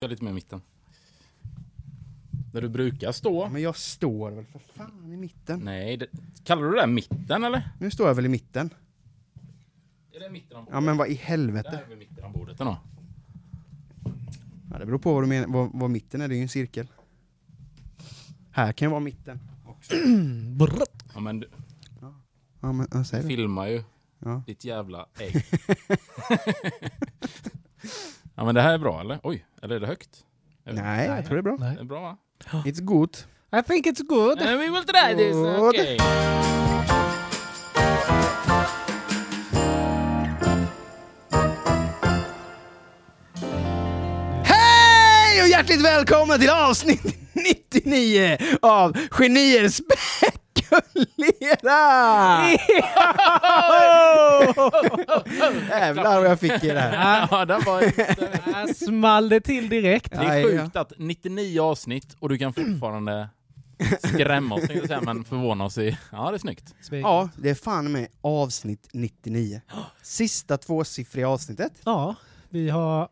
Jag är lite mer i mitten. Där du brukar stå. Men jag står väl för fan i mitten. Nej, det, kallar du det där mitten eller? Nu står jag väl i mitten. Är det mitten av bordet? Ja men vad i Där helvete. är vi mitten av bordet då. Ja, det beror på vad, du menar, vad, vad mitten är, det är ju en cirkel. Här kan ju vara mitten. Brr. Ja men du Ja men jag säger det. filmar ju Ja. ditt jävla ägg. ja men det här är bra eller? Oj, eller är det högt? Nej, jag tror det är bra. Det Nej. är bra va? It's good. I think it's good. Nej, we will try this, Good. okej. Hej och hjärtligt välkommen till avsnitt 99 av Genier spekulerar! Jävlar vad jag fick i det här. Ja, det var small det till direkt. Det är sjukt att 99 avsnitt och du kan fortfarande skrämma oss, jag säga, men förvåna oss i... Ja, det är snyggt. Ja, det är fan med avsnitt 99. Sista tvåsiffriga avsnittet. Ja, vi har,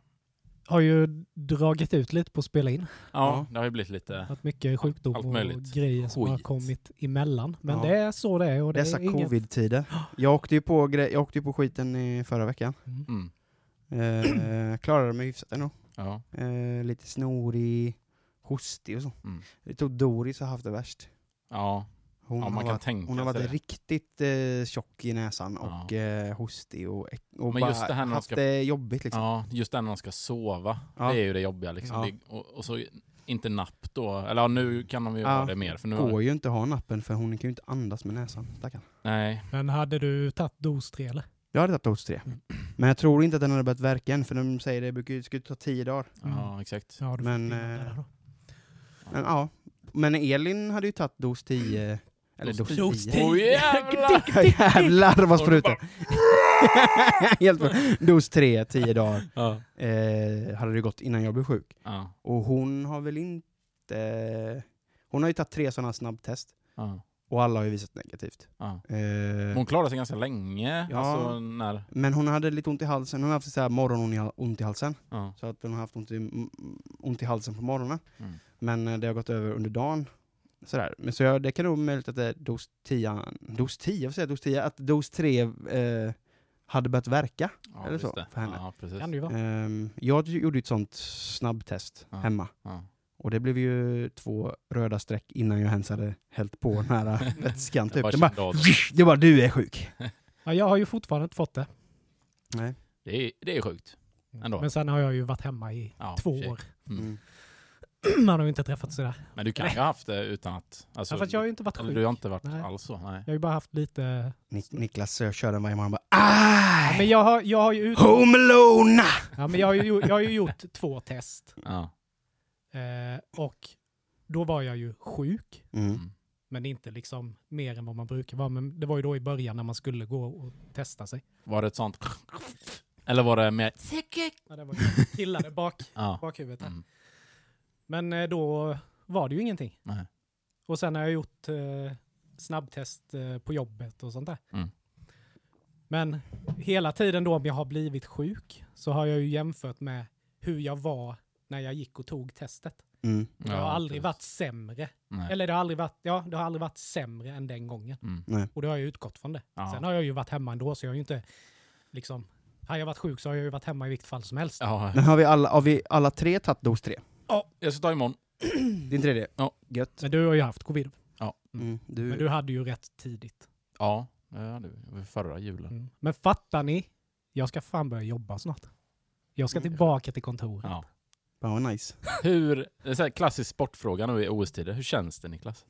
har ju dragit ut lite på att spela in. Ja, det har ju blivit lite... Haft mycket sjukdom Allt och möjligt. grejer som har Skit. kommit emellan. Men Ja. det är så det är. Och det Dessa är ingen... covid-tider. Jag åkte ju på, gre- jag åkte ju på skiten i förra veckan. Mm. Mm. Eh, klarade mig hyfsat ändå. Ja. Eh, lite snorig, hostig och så. Mm. Det tog Doris har haft det värst. Ja. Hon Ja, man har kan varit, tänka hon har varit riktigt eh, tjock i näsan Ja. och eh, hostig och, och Men bara just det här när haft ska- det jobbigt liksom. ja, just det när de ska sova. Ja. Det är ju det jobbiga liksom. Ja. Det, och, och så inte napp då. Eller ja, nu kan de ju Ja. ha det mer. För nu Går ju inte att ha nappen för hon kan ju inte andas med näsan. Stackarn. Nej. Men hade du tagit dos 3 eller? Jag hade tagit dos 3. Mm. Men jag tror inte att den hade börjat verka än för de säger det brukar ju ska ju ta tio dagar. Ja, exakt. Ja, Men, eh. Men, ja. Men Elin hade ju tagit dos 10. Eller Dos dos, dos 10. tio. Oj jävlar! Jävlar vad sprutar. Helt bra. Dos 3, 10 dagar. Ja. Eh, hade det gått innan jag blev sjuk. Ja. Och hon har väl inte... Hon har ju tagit tre sådana snabbtest. Ja. Och alla har ju visat negativt. Ja. Eh, Hon klarade sig ganska länge. Ja. Alltså när... men hon hade lite ont i halsen. Hon har haft så här morgonont i, ont i halsen. Ja. Så att hon har haft ont i, ont i halsen på morgonen. Mm. Men eh, det har gått över under dagen. Sådär. Men så jag, det kan nog möjligt att det är dos 10, dos 10, jag får säga dos 10, att dos 3 eh, hade börjat verka. Ja, Eller så, det. för henne. Ja, precis. Kan det ju vara. Ehm, jag gjorde ett sånt snabbtest Ja. hemma. Ja. Och det blev ju två röda streck innan jag ens hade hällt på den här vätskan. Jag Typ. Det bara, det. bara, du är sjuk. Ja, jag har ju fortfarande inte fått det. Nej. Det är, det är sjukt. Ändå. Men sen har jag ju varit hemma i Ja, två för år. Mm. Man har ju inte träffats sådär. Men du kan ju ha haft det utan att... Alltså, Ja, fast jag har ju inte varit sjuk. du har inte varit Nej. alls så? Nej. Jag har ju bara haft lite... Nik- Niklas kör den varje morgon bara! Ja, men jag har, jag har ju ut... Home Alone! Ja, men jag har ju, jag har ju gjort två test. Ja. Eh, och då var jag ju sjuk. Mm. Mm. Men inte liksom mer än vad man brukar vara. Men det var ju då i början när man skulle gå och testa sig. Var det ett sånt... Eller var det mer... Ja, det var ju killade bak, Ja. bakhuvudet. här. Mm. Men eh, då var det ju ingenting. Nej. Och sen har jag gjort eh, snabbtest eh, på jobbet och sånt där. Mm. Men hela tiden då om jag har blivit sjuk så har jag ju jämfört med hur jag var när jag gick och tog testet. Mm. Jag har Ja, aldrig precis. varit sämre. Nej. Eller det har aldrig varit, ja, det har aldrig varit sämre än den gången. Mm. Och då har jag utgått från det. Ja. Sen har jag ju varit hemma ändå så jag har ju inte liksom, har jag varit sjuk så har jag ju varit hemma i vilket fall som helst. Ja. Men har vi alla, har vi alla tre tagit dos 3? Jag ska ta imorgon. Din tredje? Ja. Gött. Men du har ju haft covid. Mm. Du, Men du hade ju rätt tidigt. Ja, ja det var förra julen. Mm. Men fattar ni? Jag ska fan börja jobba snart. Jag ska Mm. tillbaka till kontoret. Ja. Fan vad nice. Hur, det är så här klassisk sportfråga nu i OS-tider. Hur känns det Niklas?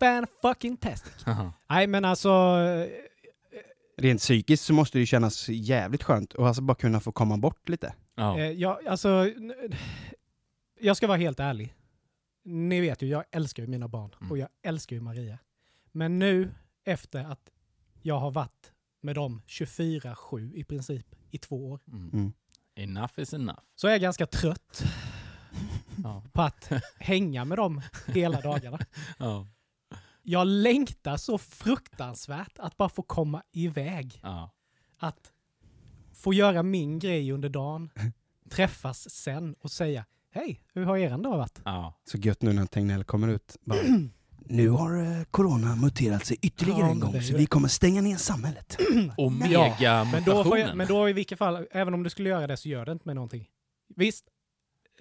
Fan fucking test. Nej men alltså, eh, Rent psykiskt så måste det ju kännas jävligt skönt att alltså bara kunna få komma bort lite. ja. eh, jag, alltså, jag ska vara helt ärlig. Ni vet ju, jag älskar ju mina barn Mm. och jag älskar ju Maria. Men nu, efter att jag har varit med dem 24-7 i princip i två år, Mm. Mm. Enough is enough. så är jag ganska trött Ja. på att hänga med dem hela dagarna. Ja. Jag längtar så fruktansvärt att bara få komma iväg. Ja. Att få göra min grej under dagen, träffas sen och säga Hej, hur har er dag varit? Ja. Så gött nu när Tegnell kommer ut. Bara, nu har eh, corona muterat sig ytterligare Ja, en gång, så vi kommer stänga ner samhället. Omega Men då, får jag, mutationen. men då i vilket fall, även om du skulle göra det så gör det inte med någonting. Visst,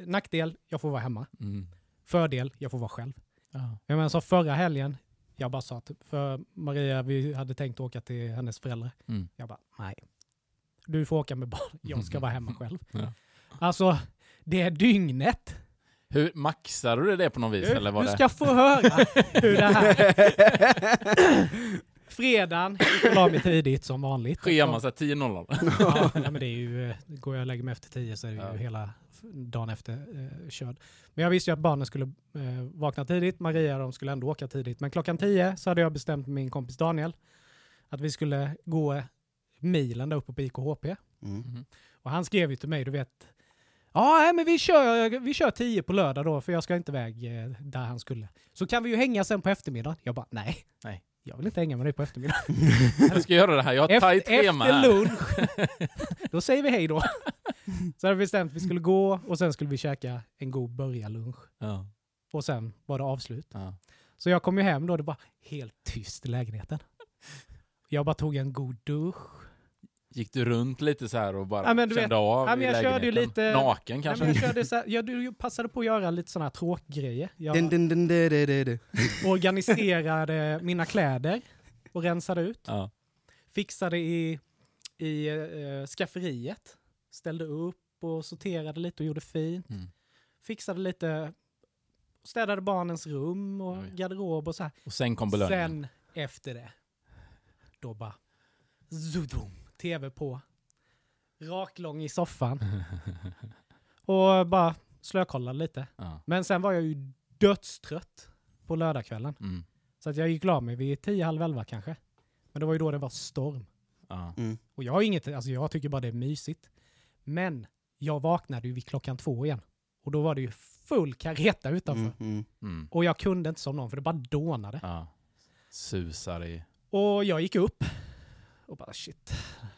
nackdel, jag får vara hemma. Mm. Fördel, jag får vara själv. Ja. Jag menar, så förra helgen, jag bara sa typ, för Maria, vi hade tänkt åka till hennes föräldrar. Mm. Jag bara, nej. Du får åka med barn, jag ska vara hemma själv. Ja. Alltså, det är dygnet. Hur maxar du det på något vis? Du, eller var du det? ska få höra hur det här... Fredagen, jag la mig tidigt som vanligt. Schema så här 10.00. Ja, ja, men det är ju, går jag och lägger mig efter tio så är det Ja. ju hela f- dagen efter eh, körd. Men jag visste ju att barnen skulle eh, vakna tidigt, Maria de skulle ändå åka tidigt. Men klockan tio så hade jag bestämt med min kompis Daniel att vi skulle gå milen där uppe på IKHP. Mm. Mhm. Och han skrev ju till mig, du vet, ja men vi kör, vi kör tio på lördag då för jag ska inte iväg eh, där han skulle. Så kan vi ju hänga sen på eftermiddagen. Jag bara, nej. Nej. Jag vill inte hänga med dig på eftermiddagen. Jag ska göra det här. Jag har ett tajt Efter, schema efter lunch, då säger vi hej då. Så hade vi bestämt att vi skulle gå och sen skulle vi käka en god börjarlunch. Ja. Och sen var det avslut. Ja. Så jag kom ju hem då, det var helt tyst i lägenheten. Jag bara tog en god dusch. Gick du runt lite så här och bara Ja, men du kände vet- av ja, men i jag körde ju lite- Naken kanske? men jag, körde så här, jag du passade på att göra lite sådana här tråkgrejer. Jag dun, dun, dun, dun, dun, dun. organiserade mina kläder och rensade ut. Ja. Fixade i, i eh, skafferiet. Ställde upp och sorterade lite och gjorde fint. Mm. fixade lite, städade barnens rum och Oj. garderob och så här. Och sen kom belöningen. Sen efter det, då bara zudum, tv på, raklång i soffan och bara slökollade lite. ja. Men sen var jag ju dödstrött på lördagskvällen. Mm. Så att jag gick la mig vid tio, halv elva kanske. Men det var ju då det var storm. Ja. Mm. Och jag har inget, alltså jag tycker bara det är mysigt. Men jag vaknade ju vid klockan två igen. Och då var det ju full kareta utanför. Mm, mm. Mm. Och jag kunde inte somna om för det bara dånade. Ja. Susar i... Och jag gick upp och bara shit,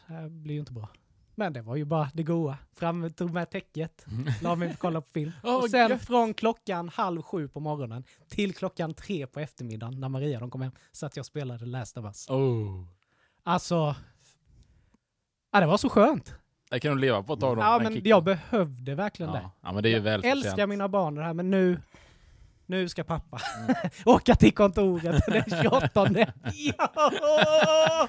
det här blir ju inte bra. Men det var ju bara det goa. Fram, tog med täcket, la mig och kollade på film. Åh, och sen gött. från klockan halv sju på morgonen till klockan tre på eftermiddagen när Maria de kom hem så att jag spelade Last of Us. Oh. Alltså, ja, det var så skönt. Det kan du leva på ett tag då. Ja, men kicken. jag behövde verkligen det. ja. ja, men det är ju jag älskar mina barn och det här, men nu, nu ska pappa Mm. åka till kontoret den 28. ja!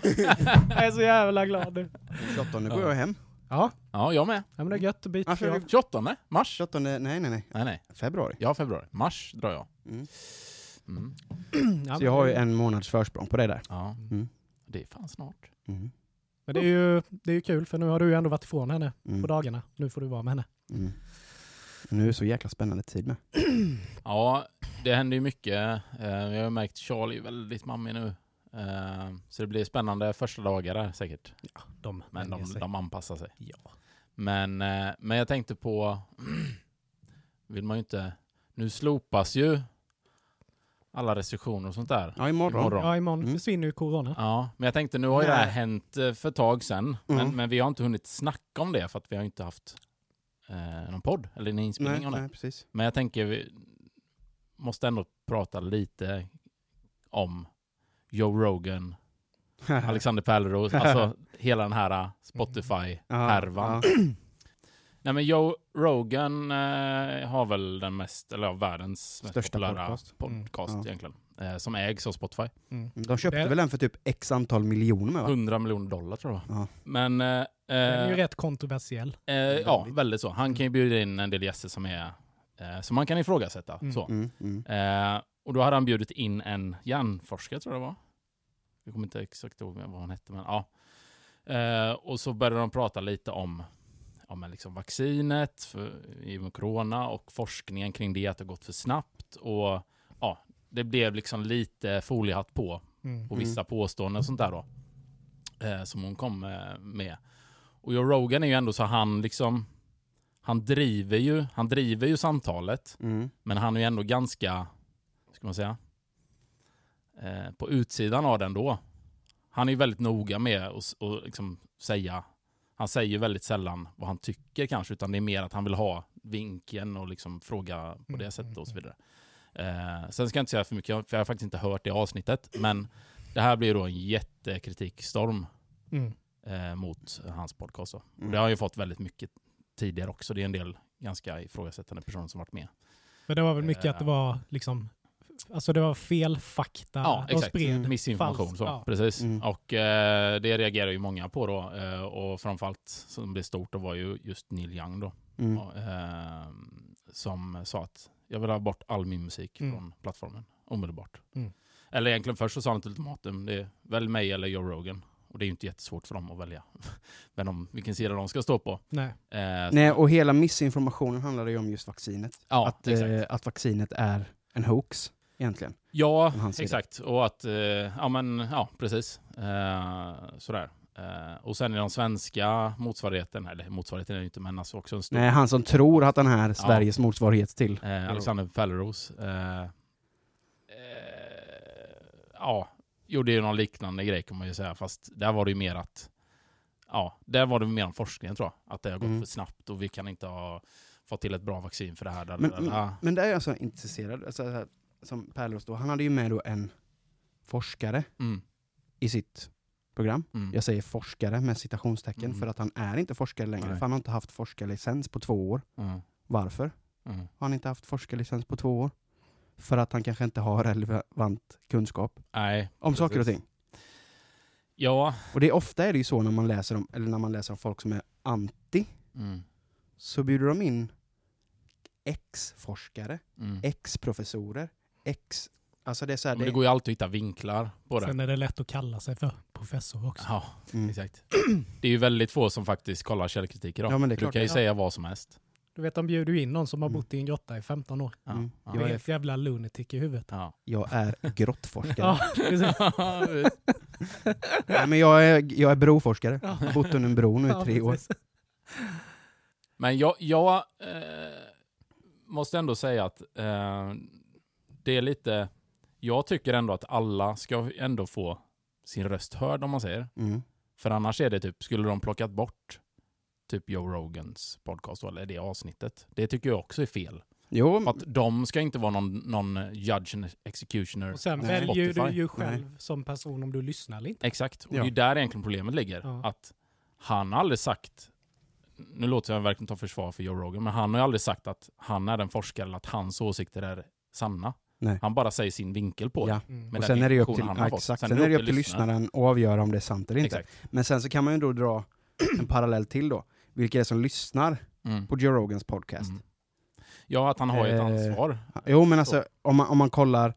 Jag är så jävla glad nu. 28 nu går jag hem. Ja, Ja, jag med. ja men det är gött att byta Varför är jobb. det- 28 mars? 28, nej nej nej, Nej, nej. februari. Ja, februari. Mars drar jag. Mm. Mm. Ja, Så jag har ju en månads försprång på det där. Ja. Mm. Det är fan snart. Mm. Men det är, ju, det är ju kul för nu har du ju ändå varit ifrån henne Mm. på dagarna. Nu får du vara med henne. Nu är det så jäkla spännande tid med. Ja, det händer ju mycket. Eh, Jag har ju märkt Charlie är väldigt mammig nu. Eh, Så det blir spännande första dagar där säkert. De Men de, sig. de anpassar sig. Ja. Men, eh, men jag tänkte på, vill man ju inte, nu slopas ju alla restriktioner och sånt där. Ja, imorgon. Imorgon. Ja, imorgon Mm. försvinner ju corona. Ja, men jag tänkte nu har ju det här hänt för ett tag sedan. Men, Mm. men vi har inte hunnit snacka om det för att vi har inte haft eh, någon podd eller en inspelning Nej, om det. nej, precis. Men jag tänker vi måste ändå prata lite om Joe Rogan, Alexander Pärleros, alltså hela den här eh, Spotify-härvan. Nej men Joe Rogan eh, har väl den mest, eller ja, världens mest Största populära podcast. podcast, Mm. Ja. egentligen. Eh, som ägs av Spotify. Mm. De köpte Det- väl den för typ x antal miljoner va? 100 miljoner dollar tror jag. Ja. Men eh, Den är ju eh, rätt kontroversiell. eh, ja, Väldigt. så. Han kan ju bjuda in en del gäster som är eh, som man kan ifrågasätta. Mm. Så. Mm, mm. Eh, och då hade han bjudit in en hjärnforskare tror jag det var. Jag kommer inte exakt ihåg vad han hette, men ja. Eh, och så började de prata lite om, om liksom vaccinet för, i corona och forskningen kring det, att det har gått för snabbt. Och det blev liksom lite foliehatt på, Mm. på vissa påståenden och sånt där då. Eh, som hon kom eh, med. Och Joe Rogan är ju ändå så han liksom, han driver ju, han driver ju samtalet. Mm. Men han är ju ändå ganska, ska man säga, eh, på utsidan av den då. Han är ju väldigt noga med att att liksom säga, han säger ju väldigt sällan vad han tycker kanske, utan det är mer att han vill ha vinkeln och liksom fråga på det Mm, sättet och så mm, vidare. Eh, sen ska jag inte säga för mycket, för jag har faktiskt inte hört det avsnittet, men det här blir då en jättekritikstorm Mm. eh, mot hans podcast. Då. Och Mm. det har ju fått väldigt mycket tidigare också. Det är en del ganska ifrågasättande personer som varit med. Men det var väl mycket Eh, att det var liksom, alltså det var fel fakta. Ja, De exakt. spred Missinformation. falskt. Så. Ja. Precis. Mm. Och eh, det reagerar ju många på då. Eh, och framförallt som blev stort då var ju just Neil Young då. Mm. Och, eh, som sa att jag vill ha bort all min musik Mm. från plattformen omedelbart. Mm. Eller egentligen först så sa han ett ultimatum. Det är välj mig eller Joe Rogan. Och det är ju inte jättesvårt för dem att välja vem de, vilken sida de ska stå på. Nej. Eh, Nej, och hela missinformationen handlade ju om just vaccinet. ja, att, eh, att vaccinet är en hoax, egentligen. Ja, exakt. Och att, eh, ja men, ja precis. Eh, sådär. Eh, och sen i den svenska motsvarigheten, eller motsvarigheten är det inte, men alltså också en stor... Nej, han som tror att han är Sveriges motsvarighet till. Eh, Alexander Pärleros. Eh, ja, gjorde ju någon liknande grej kan man ju säga, fast där var det ju mer att Ja, där var det mer om forskningen tror jag. Att det har gått Mm. för snabbt och vi kan inte ha fått till ett bra vaccin för det här. Men, Men, men, men där är jag så intresserad, alltså, så här, som Pärleros då, han hade ju med då en forskare mm, i sitt program. mm. Jag säger forskare med citationstecken Mm. för att han är inte forskare längre, Nej. för han har inte haft forskarlicens på två år. Mm, Varför mm. har han inte haft forskarlicens på två år? För att han kanske inte har relevant kunskap Nej. om saker och precis. ting. Ja. Och det är ofta är det ju så när man läser om, eller när man läser om folk som är anti, Mm, så bjuder de in ex-forskare, mm. ex-professorer, ex... Alltså det är så här, Men det går ju alltid att hitta vinklar på det. Sen är det lätt att kalla sig för professor också. Ja, mm. exakt. Det är ju väldigt få som faktiskt kollar källkritik idag. Ja, men det är du kan ju säga vad som helst. Du vet, de bjuder ju in någon som har Mm. bott i en grotta i 15 år. Ja, Mm. ja. Jag är- Helt jävla lunatic i huvudet. Ja. Jag är grottforskare. Ja. Nej, men jag är, jag är broforskare. Ja. Jag har bott under en bro nu i Ja, tre år. precis. Men jag, jag eh, måste ändå säga att eh, det är lite... Jag tycker ändå att alla ska ändå få sin röst hörd om man säger. Mm. För annars är det typ, skulle de plockat bort typ Joe Rogans podcast eller det avsnittet. Det tycker jag också är fel. Jo, För att de ska inte vara någon, någon judge and executioner. Och sen Nej. väljer du ju själv som person om du lyssnar eller inte. Exakt, och Ja. det är ju där egentligen problemet ligger. Ja. Att han har aldrig sagt, nu låter jag verkligen ta försvar för Joe Rogan, men han har ju aldrig sagt att han är en forskare eller att hans åsikter är sanna. Nej. Han bara säger sin vinkel på det. ja. Mm. Och sen är det ju upp till, ja, exakt. Sen Sen, är det upp till lyssnaren att avgöra om det är sant eller inte. Exakt. Men sen så kan man ju då dra en parallell till då. Vilka är det som lyssnar Mm. på Joe Rogans podcast? Mm. Ja, att han har ju ett Eh, ansvar. Jo men alltså, om man, om man kollar,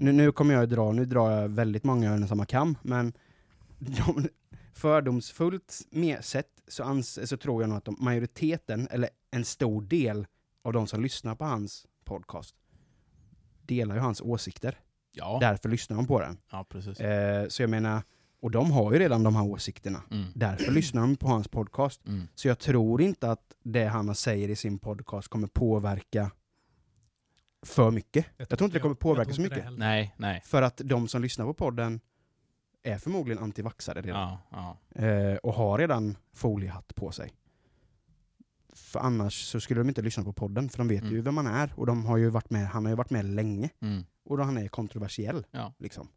nu, nu kommer jag att dra, nu drar jag väldigt många över samma kam, men de, fördomsfullt med sett så, ans, så tror jag nog att de, majoriteten, eller en stor del av de som lyssnar på hans podcast, delar ju hans åsikter. Ja, Därför lyssnar de på den. ja precis. Eh, så jag menar, och de har ju redan de här åsikterna. Mm. Därför lyssnar de på hans podcast. Mm. Så jag tror inte att det han säger i sin podcast kommer påverka för mycket. Jag tror inte det kommer påverka jag så mycket. Nej, nej. För att de som lyssnar på podden är förmodligen antivaxare redan. Ja, ja. Eh, och har redan foliehatt på sig. För annars så skulle de inte lyssna på podden, för de vet Mm. ju vem man är. Och de har ju varit med, han har ju varit med länge. Mm. Och då han är kontroversiell. Ja. Liksom.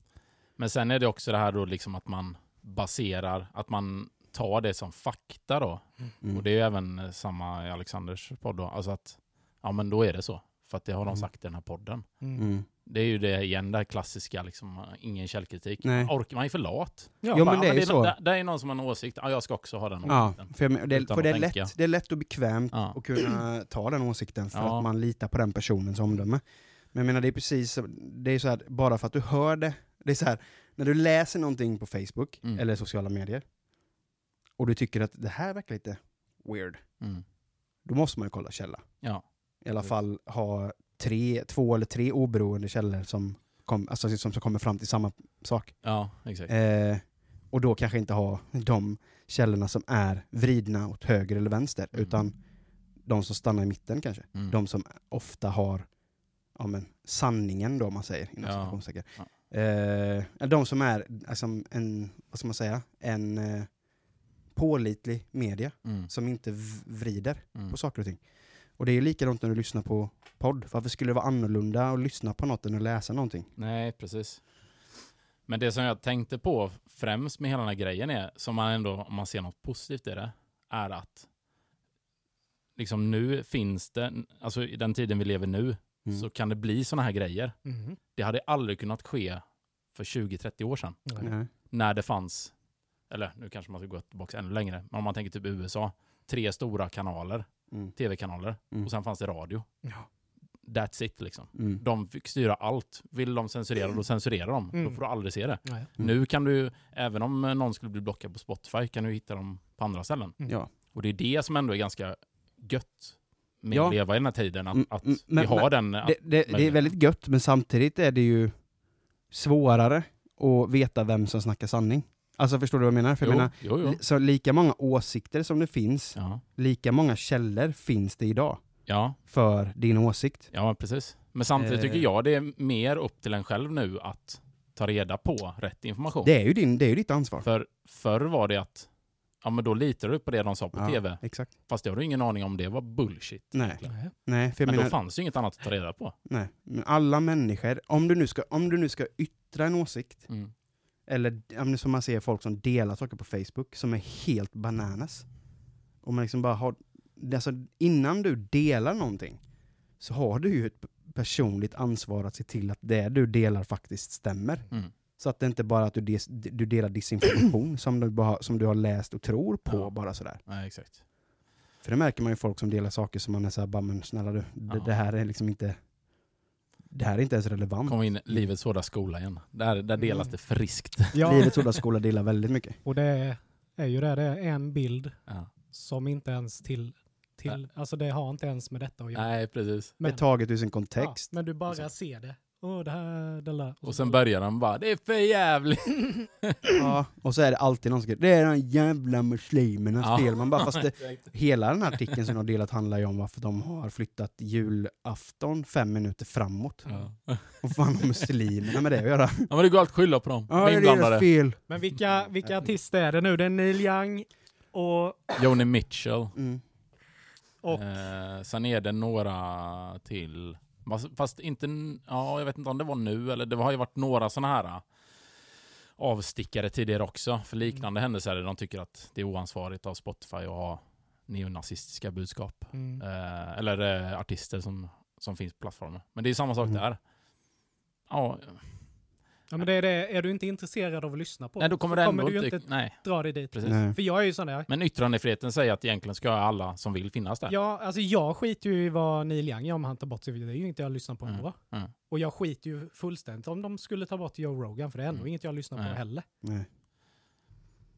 Men sen är det också det här då liksom att man baserar, att man tar det som fakta då. Mm. Och det är ju även eh, samma i Alexanders podd då. Alltså att, ja men då är det så. För att det har de Mm. sagt i den här podden. Det är ju det igen, det här klassiska liksom, ingen källkritik. Nej. Orkar man är för lat. Ja, Jo, Bara, men det är ju så. Det, det är någon som har en åsikt, ja jag ska också ha den Ja, åsikten. för, jag det, för det, är lätt, det är lätt och bekvämt Ja. att kunna ta den åsikten för Ja. att man litar på den personens omdöme. Men jag menar det är precis, det är så här, bara för att du hör det, det är så här, när du läser någonting på Facebook Mm. eller sociala medier och du tycker att det här verkar lite weird, Mm. då måste man ju kolla källa. Ja. I alla fall ha tre, två eller tre oberoende källor som, kom, alltså, som, som kommer fram till samma sak. ja, exakt. Eh, och då kanske inte ha de källorna som är vridna åt höger eller vänster, Mm. utan de som stannar i mitten kanske. Mm. De som ofta har ja, men, sanningen då, om man säger. Inom Ja. Ja. Eh, de som är, alltså, en, vad ska man säga, en eh, pålitlig media Mm. som inte vrider Mm. på saker och ting. Och det är likadant när du lyssnar på podd. Varför skulle det vara annorlunda att lyssna på något än att läsa någonting? Nej, precis. Men det som jag tänkte på främst med hela den här grejen är, som man ändå, om man ser något positivt i det, är att liksom nu finns det, alltså i den tiden vi lever nu, Mm. så kan det bli sådana här grejer. Mhm. Det hade aldrig kunnat ske för 20-30 år sedan. Nej. När det fanns, eller nu kanske man ska gå tillbaka ännu längre, men om man tänker typ USA, tre stora kanaler, Mm. tv-kanaler, Mm. och sen fanns det radio. Ja. That's it liksom. Mm. De fick styra allt. Vill de censurera, då censurerar de. Då Mm. får du aldrig se det. Mm. Nu kan du, även om någon skulle bli blockad på Spotify, kan du hitta dem på andra ställen. Mm. Ja. Och det är det som ändå är ganska gött med Ja. att leva i den här tiden. Att, att mm, vi men- har den... Att, Det, det, det är väldigt gött, men samtidigt är det ju svårare att veta vem som snackar sanning. Alltså förstår du vad jag menar? För jag jo, menar, jo, jo. så lika många åsikter som det finns, Ja. lika många källor finns det idag Ja, för din åsikt. ja, precis. Men samtidigt Eh. tycker jag det är mer upp till en själv nu att ta reda på rätt information. Det är ju, din, det är ju ditt ansvar. För förr var det att ja, men då litar du på det de sa på Ja, tv. Exakt. Fast jag har ingen aning om det var bullshit. Nej. Nej. Nej, för jag Men menar, då fanns ju inget annat att ta reda på. nej. Men alla människor, om du nu ska, om du nu ska yttra en åsikt, Mm. Eller ja, som man ser folk som delar saker på Facebook, som är helt bananas. Och man liksom bara har, alltså innan du delar någonting, så har du ju ett personligt ansvar att se till att det du delar faktiskt stämmer. Mm. Så att det inte bara är att du, des, du delar disinformation som du, bara, som du har läst och tror på, Ja. bara sådär. Nej, exakt. För det märker man ju folk som delar saker som man är såhär, bara men snälla du, det, Ja. det här är liksom inte, det här är inte ens relevant. Kom in livets hårda skola igen. Där, där delas Mm. det friskt. Ja, Livets Hårda Skola delar väldigt mycket. och det är, är ju det. Det är en bild Ja. som inte ens till, till alltså det har inte ens med detta att göra. Nej, precis. Det är taget ur sin kontext. Ja, men du bara ser det. Åh, det här, det där. Och sen börjar de bara, det är för jävligt. Ja, och så är det alltid någon som skriver det är de jävla muslimernas Ja. fel. Man bara, fast det, hela den här artikeln som de har delat handlar ju om varför de har flyttat julafton fem minuter framåt. Ja. Och fan har muslimerna med det att göra? ja, men det går alltid att skylla på dem. Ja, de det är deras fel. Men vilka, vilka artister är det nu? Det är Neil Young och... Joni Mitchell. Mm. och Eh, sen är det några till. Fast, inte, ja jag vet inte om det var nu eller det har ju varit några sådana här eh, avstickare tidigare också. För liknande händelser där de tycker att det är oansvarigt av Spotify att ha neonazistiska budskap. mm. Eh, eller eh, artister som, som finns på plattformen. Men det är samma sak Mm. där. Ja, Ja, men det är, det. är du inte intresserad av att lyssna på nej, då kommer så det kommer du ju inte... inte Nej, dra dig dit. precis. Nej. För jag är ju sån där. Men yttrandefriheten säger att egentligen ska alla som vill finnas där. Ja, alltså jag skiter ju i vad Neil Young gör om han tar bort sig. Det är ju inget jag lyssnar på Mm. ändå. Mm. Och jag skiter ju fullständigt om de skulle ta bort Joe Rogan, för det är ändå Mm. inget jag lyssnar på Nej. heller. Nej.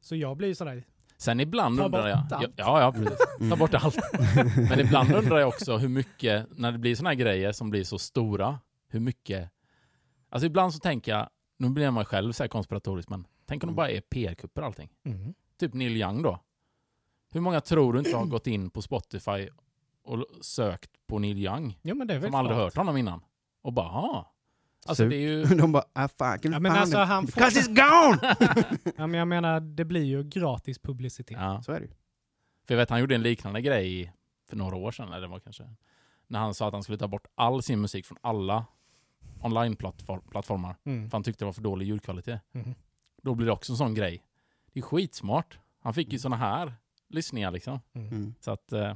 Så jag blir ju sådär, Sen ibland Ta undrar jag... allt. Ja, ja, precis. Ta Mm. bort allt. Men ibland undrar jag också hur mycket, när det blir såna här grejer som blir så stora, hur mycket... Alltså ibland så tänker jag, nu blir man själv så här konspiratorisk, men tänk om Mm. bara är PR-kupper allting. mm. Typ Neil Young då. Hur många tror du inte har gått in på Spotify och sökt på Neil Young, jo men det är väl som aldrig klart. hört honom innan? Och bara, ah. Alltså Så- det är ju... De bara, ah, fucking Ja, men alltså, han får- because it's gone! Ja, men jag menar, det blir ju gratis publicitet. Ja. Så är det ju. För jag vet, han gjorde en liknande grej för några år sedan, eller det var kanske... När han sa att han skulle ta bort all sin musik från alla online-plattformar. Mm. För han tyckte det var för dålig ljudkvalitet. Mhm. Då blir det också en sån grej. Det är skitsmart. Han fick ju såna här lyssningar liksom. Mm. Mm. Så att, eh,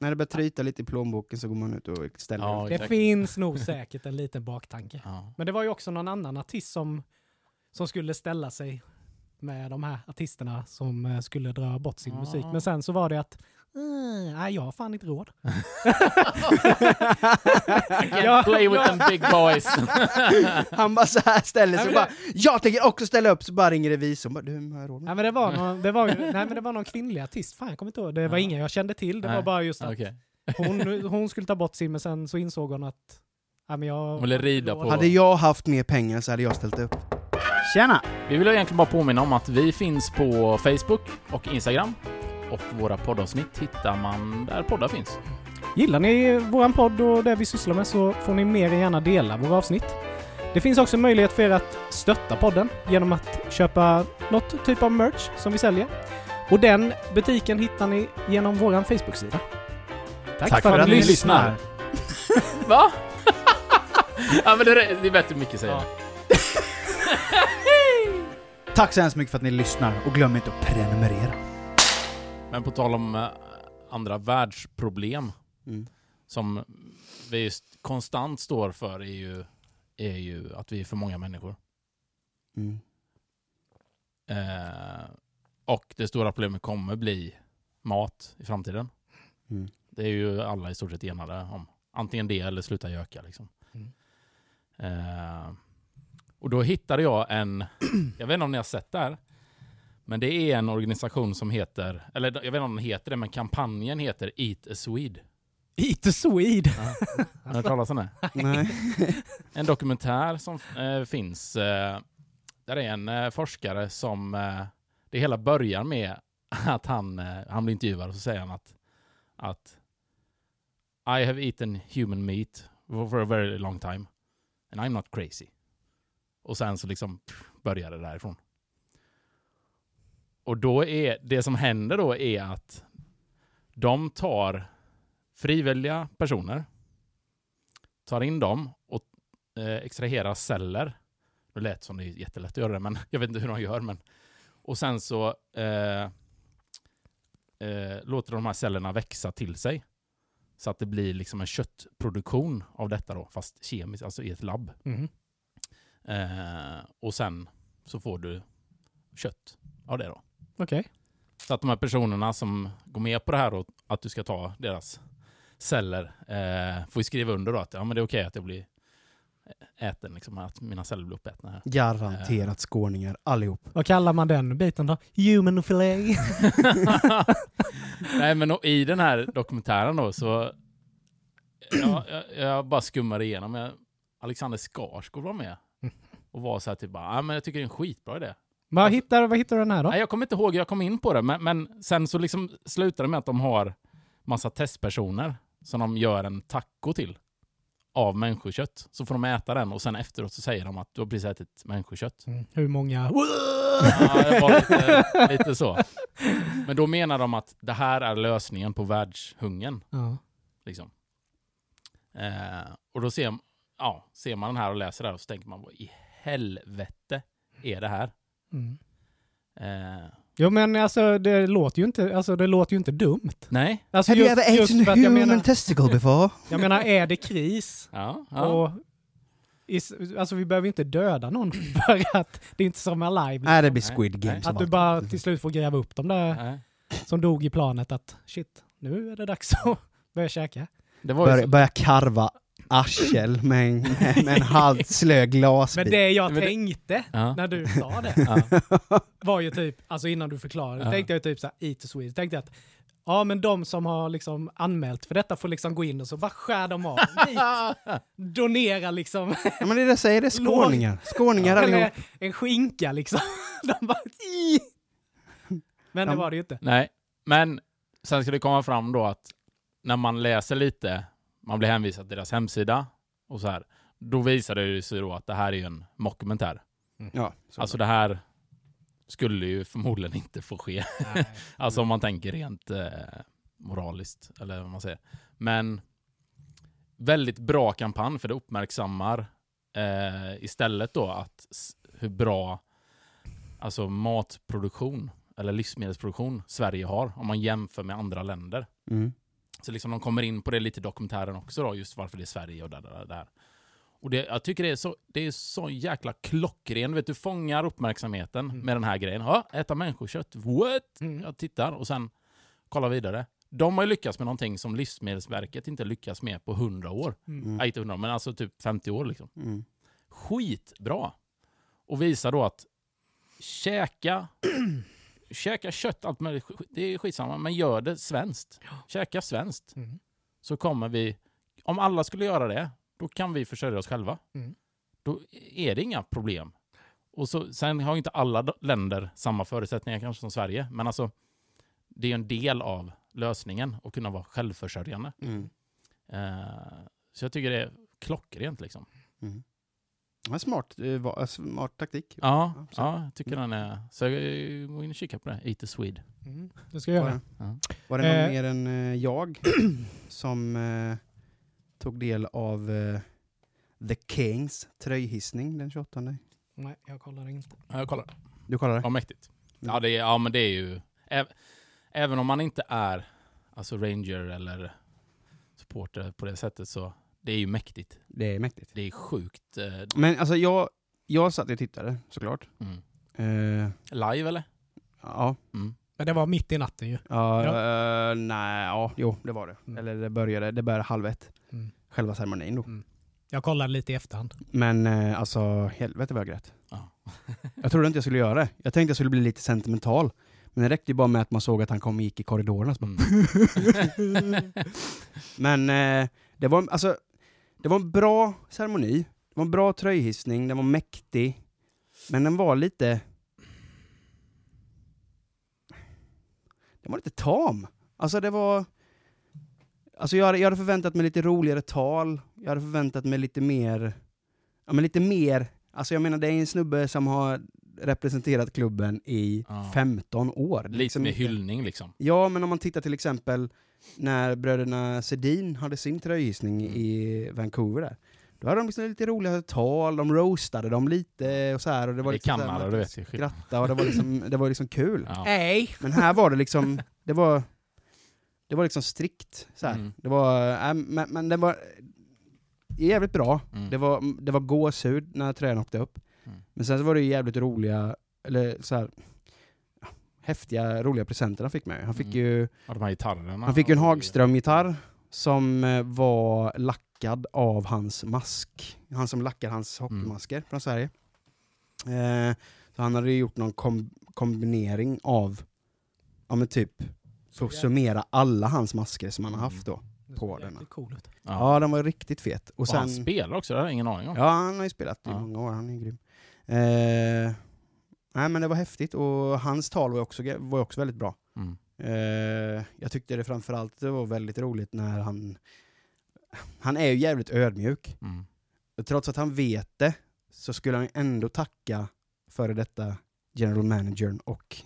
När det börjar tryta lite i plånboken så går man ut och ställer Ja. Det exakt. finns nog säkert en liten baktanke. ja. Men det var ju också någon annan artist som, som skulle ställa sig med de här artisterna som eh, skulle dra bort sin Ja. musik. Men sen så var det att "Mm, nej, jag har fan inte råd. Ja, Play with them big boys. Han bara så här ställer sig och bara, jag tänker också ställa upp, så bara ringer revisorn bara, du, har jag råd med Nej, men det var någon, det var, ju- nej, men det var någon kvinnlig artist. Fan, jag kommer inte ihåg. Det var ingen jag kände till. Det Nej. var bara just att Okej. hon, hon skulle ta bort sin, men sen så insåg hon att men jag Hon ville rida på- Hade jag haft mer pengar så hade jag ställt upp. Tjena! Vi vill egentligen bara påminna om att vi finns på Facebook och Instagram. Och våra poddavsnitt hittar man där poddar finns. Gillar ni våran podd och det vi sysslar med så får ni mer än gärna dela våra avsnitt. Det finns också möjlighet för er att stötta podden genom att köpa något typ av merch som vi säljer. Och den butiken hittar ni genom vår Facebook-sida. Tack för att ni lyssnar. Va? ja, men det, är- det är bättre mycket säger Ja. Tack så hemskt mycket för att ni lyssnar och glöm inte att prenumerera. Men på tal om eh, andra världsproblem Mm. som vi just konstant står för är ju, är ju att vi är för många människor. Mm. Eh, och det stora problemet kommer bli mat i framtiden. Mm. Det är ju alla i stort sett enade om. Antingen det eller sluta göka. Liksom. Mm. Eh, och då hittade jag en, jag vet inte om ni har sett det här, men det är en organisation som heter, eller jag vet inte om den heter det, men kampanjen heter Eat a Swede. Eat a Swede! Har ni hört talas om det? Nej. En dokumentär som eh, finns. Eh, där är en eh, forskare som... Eh, det hela börjar med att han, eh, han blir intervjuad och så säger han att, att I have eaten human meat for for a very long time and I'm not crazy. Och sen så liksom pff, börjar det därifrån. Och då är det som händer då är att de tar frivilliga personer tar in dem och eh, extraherar celler. Det lät som det är jättelätt att göra det, men jag vet inte hur de gör. Men... Och sen så eh, eh, låter de här cellerna växa till sig. Så att det blir liksom en köttproduktion av detta då, fast kemiskt, alltså i ett labb. Mm. Och sen så får du kött av det då. Okej. Så att de här personerna som går med på det här och att du ska ta deras celler eh, får ju skriva under då att ja, men det är okej att jag blir äten, liksom, att mina celler blir uppätna här. Garanterat skåningar allihop. Vad kallar man den biten då? Human fillet? Nej men och i den här dokumentären då så ja, jag, jag bara skummade igenom. Jag, Alexander Skarsgård var med och var så här typ bara, ja men jag tycker det är en skitbra idé. Vad hittar, vad hittar du den här då? Nej, jag kommer inte ihåg hur jag kom in på det, men, men sen så liksom slutar det med att de har massa testpersoner som de gör en taco till av människokött. Så får de äta den och sen efteråt så säger de att du har precis ätit människokött. Mm. Hur många? Ja, det var lite, lite så. Men då menar de att det här är lösningen på världshungern. Ja. Liksom. Eh, och då ser, ja, ser man den här och läser det här och så tänker man, vad i helvete är det här? Mm. Eh, Jo men alltså det låter ju inte, alltså, det låter ju inte dumt. nej. Alltså, Have you ever eaten human menar, testicle before? jag menar, är det kris Ja, ja. och is, alltså vi behöver inte döda någon för att det är inte som Alive. Nej, det blir. Squid Game. Att du bara till slut får gräva upp dem där Nej. som dog i planet att shit, nu är det dags att börja käka. Det var ju Börja, så, börja karva arsel med en, med, med en halvt slö glasbit. Men det jag det- tänkte ja. när du sa det Ja. var ju typ, alltså innan du förklarade, Ja. tänkte jag typ såhär, eat to Sweden, tänkte jag att ja men de som har liksom anmält för detta får liksom gå in och så bara skär de av dit, donera liksom, Ja, men det är det jag säger, det är skåningar. Skåningar eller allihop. en skinka liksom. De bara, men det Ja. var det ju inte. Nej, men sen ska det komma fram då att när man läser lite, man blir hänvisad till deras hemsida och så här, då visar det ju sig då att det här är en mockumentär. Ja, så. Alltså det här skulle ju förmodligen inte få ske. Alltså om man tänker rent eh, moraliskt, eller vad man säger. Men väldigt bra kampanj, för det uppmärksammar eh, istället då att hur bra alltså matproduktion, eller livsmedelsproduktion, Sverige har, om man jämför med andra länder. Mm. Så liksom de kommer in på det lite i dokumentären också då, just varför det är Sverige och där, där, där. Och det, jag tycker det är så, det är så jäkla klockren, vet du, fångar uppmärksamheten Mm. med den här grejen. Ja, äta människokött, what? Mm. Jag tittar och sen kollar vidare. De har ju lyckats med någonting som Livsmedelsverket inte lyckats med på 100 år. Mm. Mm. Nej, inte 100 men alltså typ 50 år liksom. Mm. Skitbra! Och visar då att käka, käka kött, allt möjligt, det är skitsamma, men gör det svenskt. Käka svenskt Mm. så kommer vi, om alla skulle göra det, då kan vi försörja oss själva. Mm. Då är det inga problem. Och så, sen har inte alla länder samma förutsättningar kanske som Sverige, men alltså det är en del av lösningen att kunna vara självförsörjande. Mm. Eh, så jag tycker det är klockrent liksom. Mm. Ja, smart, eh, eh, smart taktik. Ja, Ja, så- ja, jag tycker den är... Så jag går in och kika på det. Eat the Swede. Mm, det ska jag Var göra. det, Ja. var det någon Eh. mer än eh, jag som eh, tog del av eh, The Kings tröjhissning den 28? Nej, jag kollar inte. Ja, jag kollar. Du kollar det? Ja, mäktigt. Mm. Ja, det är, ja, men det är ju... Äv, även om man inte är alltså ranger eller supporter på det sättet så det är ju mäktigt. Det är mäktigt. Det är sjukt. Eh, Men alltså jag, jag satt och tittade såklart. mm. Eh, Live eller? ja, Mm. Men det var mitt i natten ju. ja, eh, nej, ja, jo det var det. Mm. Eller det började, det började halv ett. Mm. Själva ceremonin då. Jag kollade lite i efterhand. Men eh, alltså helvete vad jag grät. Ja. Jag trodde inte jag skulle göra det. Jag tänkte jag skulle bli lite sentimental. Men det räckte ju bara med att man såg att han kom och gick i korridorerna. Mm. Men eh, det, var, alltså, det var en bra ceremoni. Det var en bra tröjhissning, den var mäktig. Men den var lite... Den var lite tam. Alltså det var... Alltså jag hade, jag hade förväntat mig lite roligare tal. Jag hade förväntat mig lite mer... Ja men lite mer... Alltså jag menar det är en snubbe som har representerat klubben i Ja. 15 år. Lite Liksom med inte- hyllning liksom. Ja, men om man tittar till exempel när bröderna Sedin hade sin tröjhissning Mm. i Vancouver där. Då hade de liksom lite roliga tal, de roastade dem lite och så här. Och det var I liksom Kanada, du vet ju. Skratta och det var liksom, det var liksom kul. Ja. Nej! Men här var det liksom, det var, det var liksom strikt. Så här. Mm. Det var, äh, men, men det var jävligt bra. Mm. Det var, det var gåshud när tröjan åkte upp. Mm. Men sen så var det ju jävligt roliga, eller så här, ja, häftiga, roliga presenter han fick med. Han fick Mm. ju Ja, de här gitarrerna. han fick ju en Hagström-gitarr som eh, var lackad av hans mask. Han som lackar hans hockeymasker från Sverige. Eh, så han hade ju gjort någon kom kombinering av, ja men typ, för att summera alla hans masker som han har haft då. På Cool ut. Ja. Ja, den var riktigt fet. Och Och han sen, spelar också, det har jag ingen aning om. ja, han har ju spelat i Ja. många år, han är grym. Eh, nej men det var häftigt och hans tal var också, var också väldigt bra. Mm. Eh, jag tyckte det framförallt det var väldigt roligt när han... Han är ju jävligt ödmjuk. Mm. Trots att han vet det så skulle han ändå tacka före detta general managern och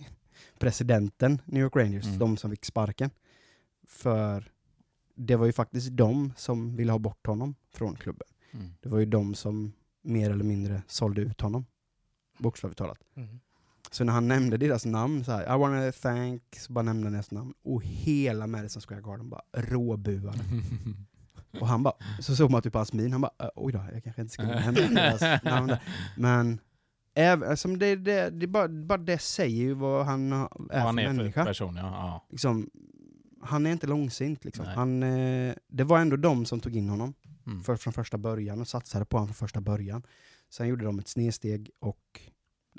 presidenten New York Rangers, Mm. de som fick sparken. För det var ju faktiskt de som ville ha bort honom från klubben. Mm. Det var ju de som mer eller mindre sålde ut honom. Bokstavligt talat. Mm. Så när han nämnde deras namn, så här, I wanna thank, så bara nämnde han deras namn. Och hela Madison Square Garden bara råbuade. Och han bara, så såg man typ hans min, han bara, "Ö, oj då, jag kanske inte ska nämna deras namn där. Men, även, alltså, det, det, det, bara, bara det säger ju vad han är Vad för han är för människa. person, ja. ja. Liksom, han är inte långsint liksom. Han, eh, det var ändå de som tog in honom Mm. för, från första början och satsade på honom från första början. Sen gjorde de ett snedsteg och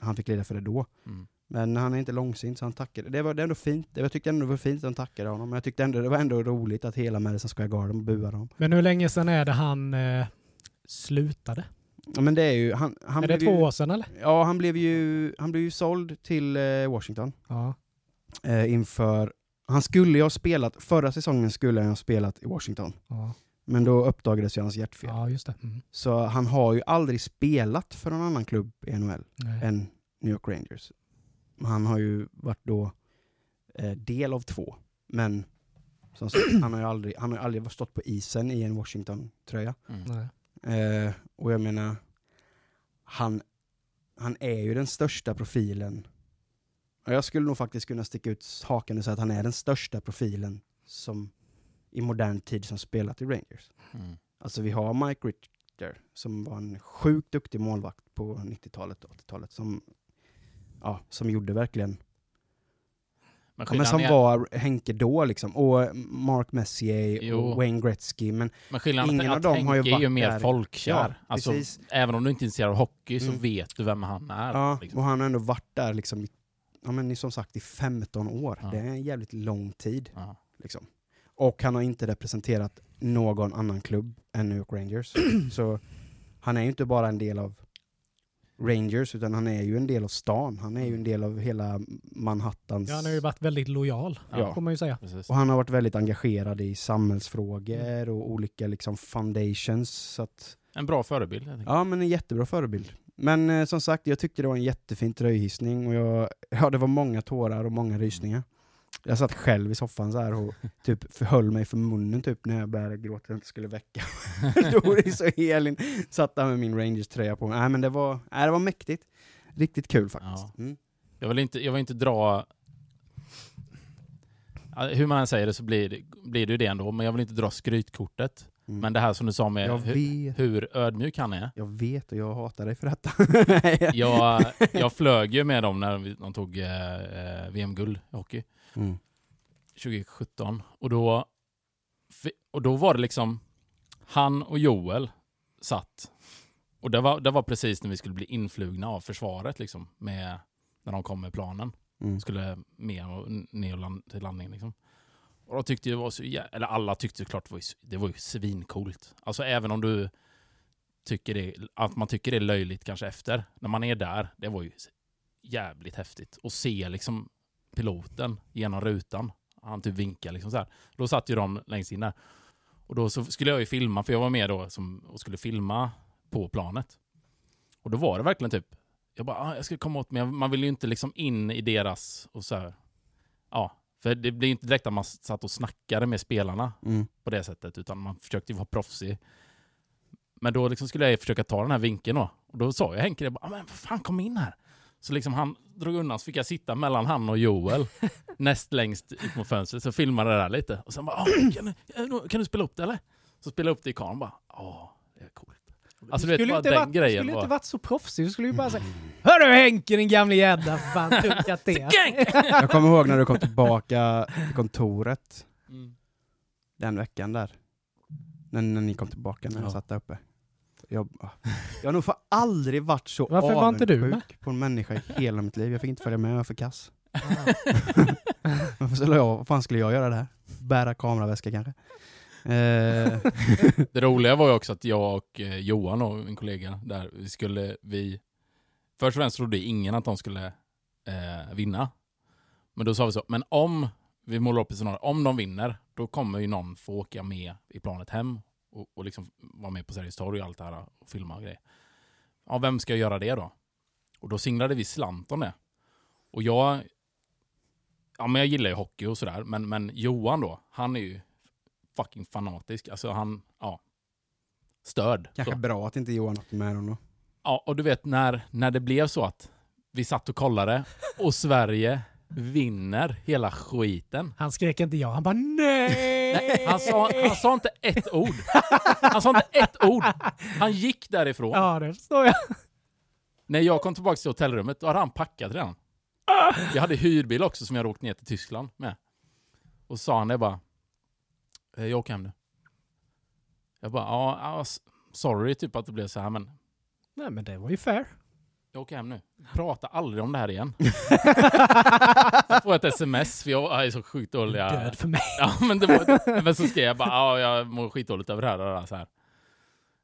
han fick leda för det då. Mm. Men han är inte långsint så han tackade. Det var det ändå fint. Jag tyckte ändå det var fint att han tackade honom. Men jag tyckte ändå det var ändå roligt att hela Madison Square Garden buade honom. Men hur länge sedan är det han eh, slutade? Ja, men det är ju... Han, han är det blev två ju, år sedan eller? Ja, han blev ju, han blev ju såld till eh, Washington. Ja. Eh, inför... Han skulle ju ha spelat, förra säsongen skulle han ha spelat i Washington. Ja, Men då uppdagades ju hans hjärtfel. ja just det. Mm. Så han har ju aldrig spelat för någon annan klubb i NHL Nej. än New York Rangers. Han har ju varit då eh, del av två. Men som sagt, han har ju aldrig, han har ju aldrig stått på isen i en Washington-tröja. Mm. Eh, och jag menar, han, han är ju den största profilen. Och jag skulle nog faktiskt kunna sticka ut hakan och säga att han är den största profilen som i modern tid som spelat i Rangers. Mm. Alltså vi har Mike Richter som var en sjukt duktig målvakt på 90-talet och 80-talet som, ja, som gjorde verkligen, Men ja, men som är, var Henke då liksom, och Mark Messier Jo. och Wayne Gretzky, men men skillnaden ingen är av att dem har ju Henke är ju varit mer folkkär. Ja, alltså, precis. även om du inte är intresserad av hockey så Mm. vet du vem han är. Ja, liksom. och han har ändå varit där liksom, ja men som sagt i 15 år. Ja. Det är en jävligt lång tid. Liksom. Och han har inte representerat någon annan klubb än New York Rangers. Så han är ju inte bara en del av Rangers, utan han är ju en del av stan. Han är ju en del av hela Manhattans... Ja, han har ju varit väldigt lojal, Ja. får man ju säga. Precis. Och han har varit väldigt engagerad i samhällsfrågor och olika liksom foundations. Så att En bra förebild. Ja, men en jättebra förebild. Men eh, som sagt, jag tyckte det var en jättefin tröjhissning och jag, ja, det var många tårar och många rysningar. Jag satt själv i soffan så här och typ förhöll mig för munnen typ när jag började gråta och inte skulle väcka Doris och Elin. Satt där med min Rangers-tröja på mig. Nej men det var, nej, det var mäktigt. Riktigt kul faktiskt. Ja. Mm. Jag vill inte, jag vill inte dra... Hur man än säger det så blir det, blir det ju det ändå, men jag vill inte dra skrytkortet. Mm. Men det här som du sa med jag hur, hur ödmjuk han är. jag vet och jag hatar dig för detta. Jag, jag flög ju med dem när de tog eh, eh, VM-guld i hockey Mm. 2017. Och då, och då var det liksom, han och Joel satt. Och det var, det var precis när vi skulle bli influgna av försvaret, liksom, med, när de kom med planen. Mm. skulle med och ner och land, till landning. Liksom. Och då tyckte jag var så jä- eller alla tyckte såklart det var ju, det var ju svincoolt. Alltså även om du tycker det, att man tycker det är löjligt kanske efter, när man är där, det var ju jävligt häftigt. Och se liksom piloten genom rutan, han typ vinkar liksom så här. Då satt ju de längst in där. Och då skulle jag ju filma, för jag var med då som, och skulle filma på planet. Och då var det verkligen typ, jag bara, ah, jag ska komma åt, men jag- man vill ju inte liksom in i deras och så här. Ja, för det blir inte direkt att man satt och snackade med spelarna Mm. på det sättet, utan man försökte ju vara proffsig. Men då liksom skulle jag försöka ta den här vinkeln då. Och då sa jag Henke, det, bara, "Ah, men vad fan kom in här. Så liksom han drog undan så fick jag sitta mellan han och Joel näst längst ut mot fönstret. Så filmade det där lite. Och sen bara, "Ah, kan, du, kan du spela upp det eller? Så spelade jag upp det i kameran bara, ja, det är coolt. Alltså du vet, bara inte den varit, du skulle inte varit så proffsig, du skulle ju bara säga Hörru Henke din gamle gädda, fan tunkat det. Jag kommer ihåg när du kom tillbaka till kontoret Mm. den veckan där. När, när ni kom tillbaka när jag Ja. satt där uppe. Jag, jag har nog för aldrig varit så Varför var inte du med? avundsjuk på en människa i hela mitt liv. Jag fick inte följa med, jag var för kass. Varför skulle jag, vad fan skulle jag göra det här? Bära kameraväska kanske? Eh, Det roliga var ju också att jag och eh, Johan och min kollega där, vi skulle, vi... Först och främst trodde ingen att de skulle eh, vinna. Men då sa vi så, men om vi målar upp ett scenario, om de vinner, då kommer ju någon få åka med i planet hem och, och liksom vara med på Sergels torg och allt det här och filma och grejer. Ja, vem ska göra det då? Och då singlade vi slant om det. Och jag... Ja, men jag gillar ju hockey och sådär, men, men Johan då, han är ju fucking fanatisk. Alltså han, ja. Störd. kanske Så. bra att inte Johan åkte med då. Ja, och du vet när, när det blev så att vi satt och kollade och Sverige vinner hela skiten. Han skrek inte ja, han bara nej! Han sa, han sa inte ett ord. Han sa inte ett ord. Han gick därifrån. Ja, det förstår jag. När jag kom tillbaka till hotellrummet, då hade han packat redan. Jag hade hyrbil också som jag hade åkt ner till Tyskland med. Och sa han det bara, "Eh, jag åker hem nu. Jag bara, ja, sorry typ att det blev så här, men Nej, men det var ju fair. Jag åker hem nu. Prata aldrig om det här igen. Jag får ett sms, för jag är så sjukt dålig. Död för mig. Ja, men, det var, men så skrev jag bara, ja, jag mår skitdåligt över det här. Och, så här.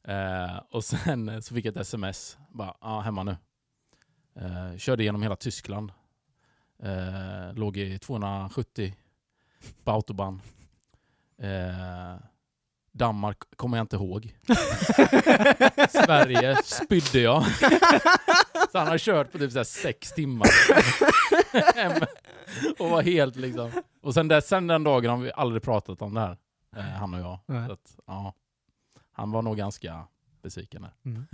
Eh, och sen eh, så fick jag ett sms, bara, ja, hemma nu. Eh, körde genom hela Tyskland. Eh, låg i 270 på autobahn. Danmark kommer jag inte ihåg. Sverige spydde jag. Så han har kört på typ så här sex timmar. Och var helt liksom... Och sen, där, sen den dagen har vi aldrig pratat om det här, eh, han och jag. Så att, ja, han var nog ganska besviken där. Mm.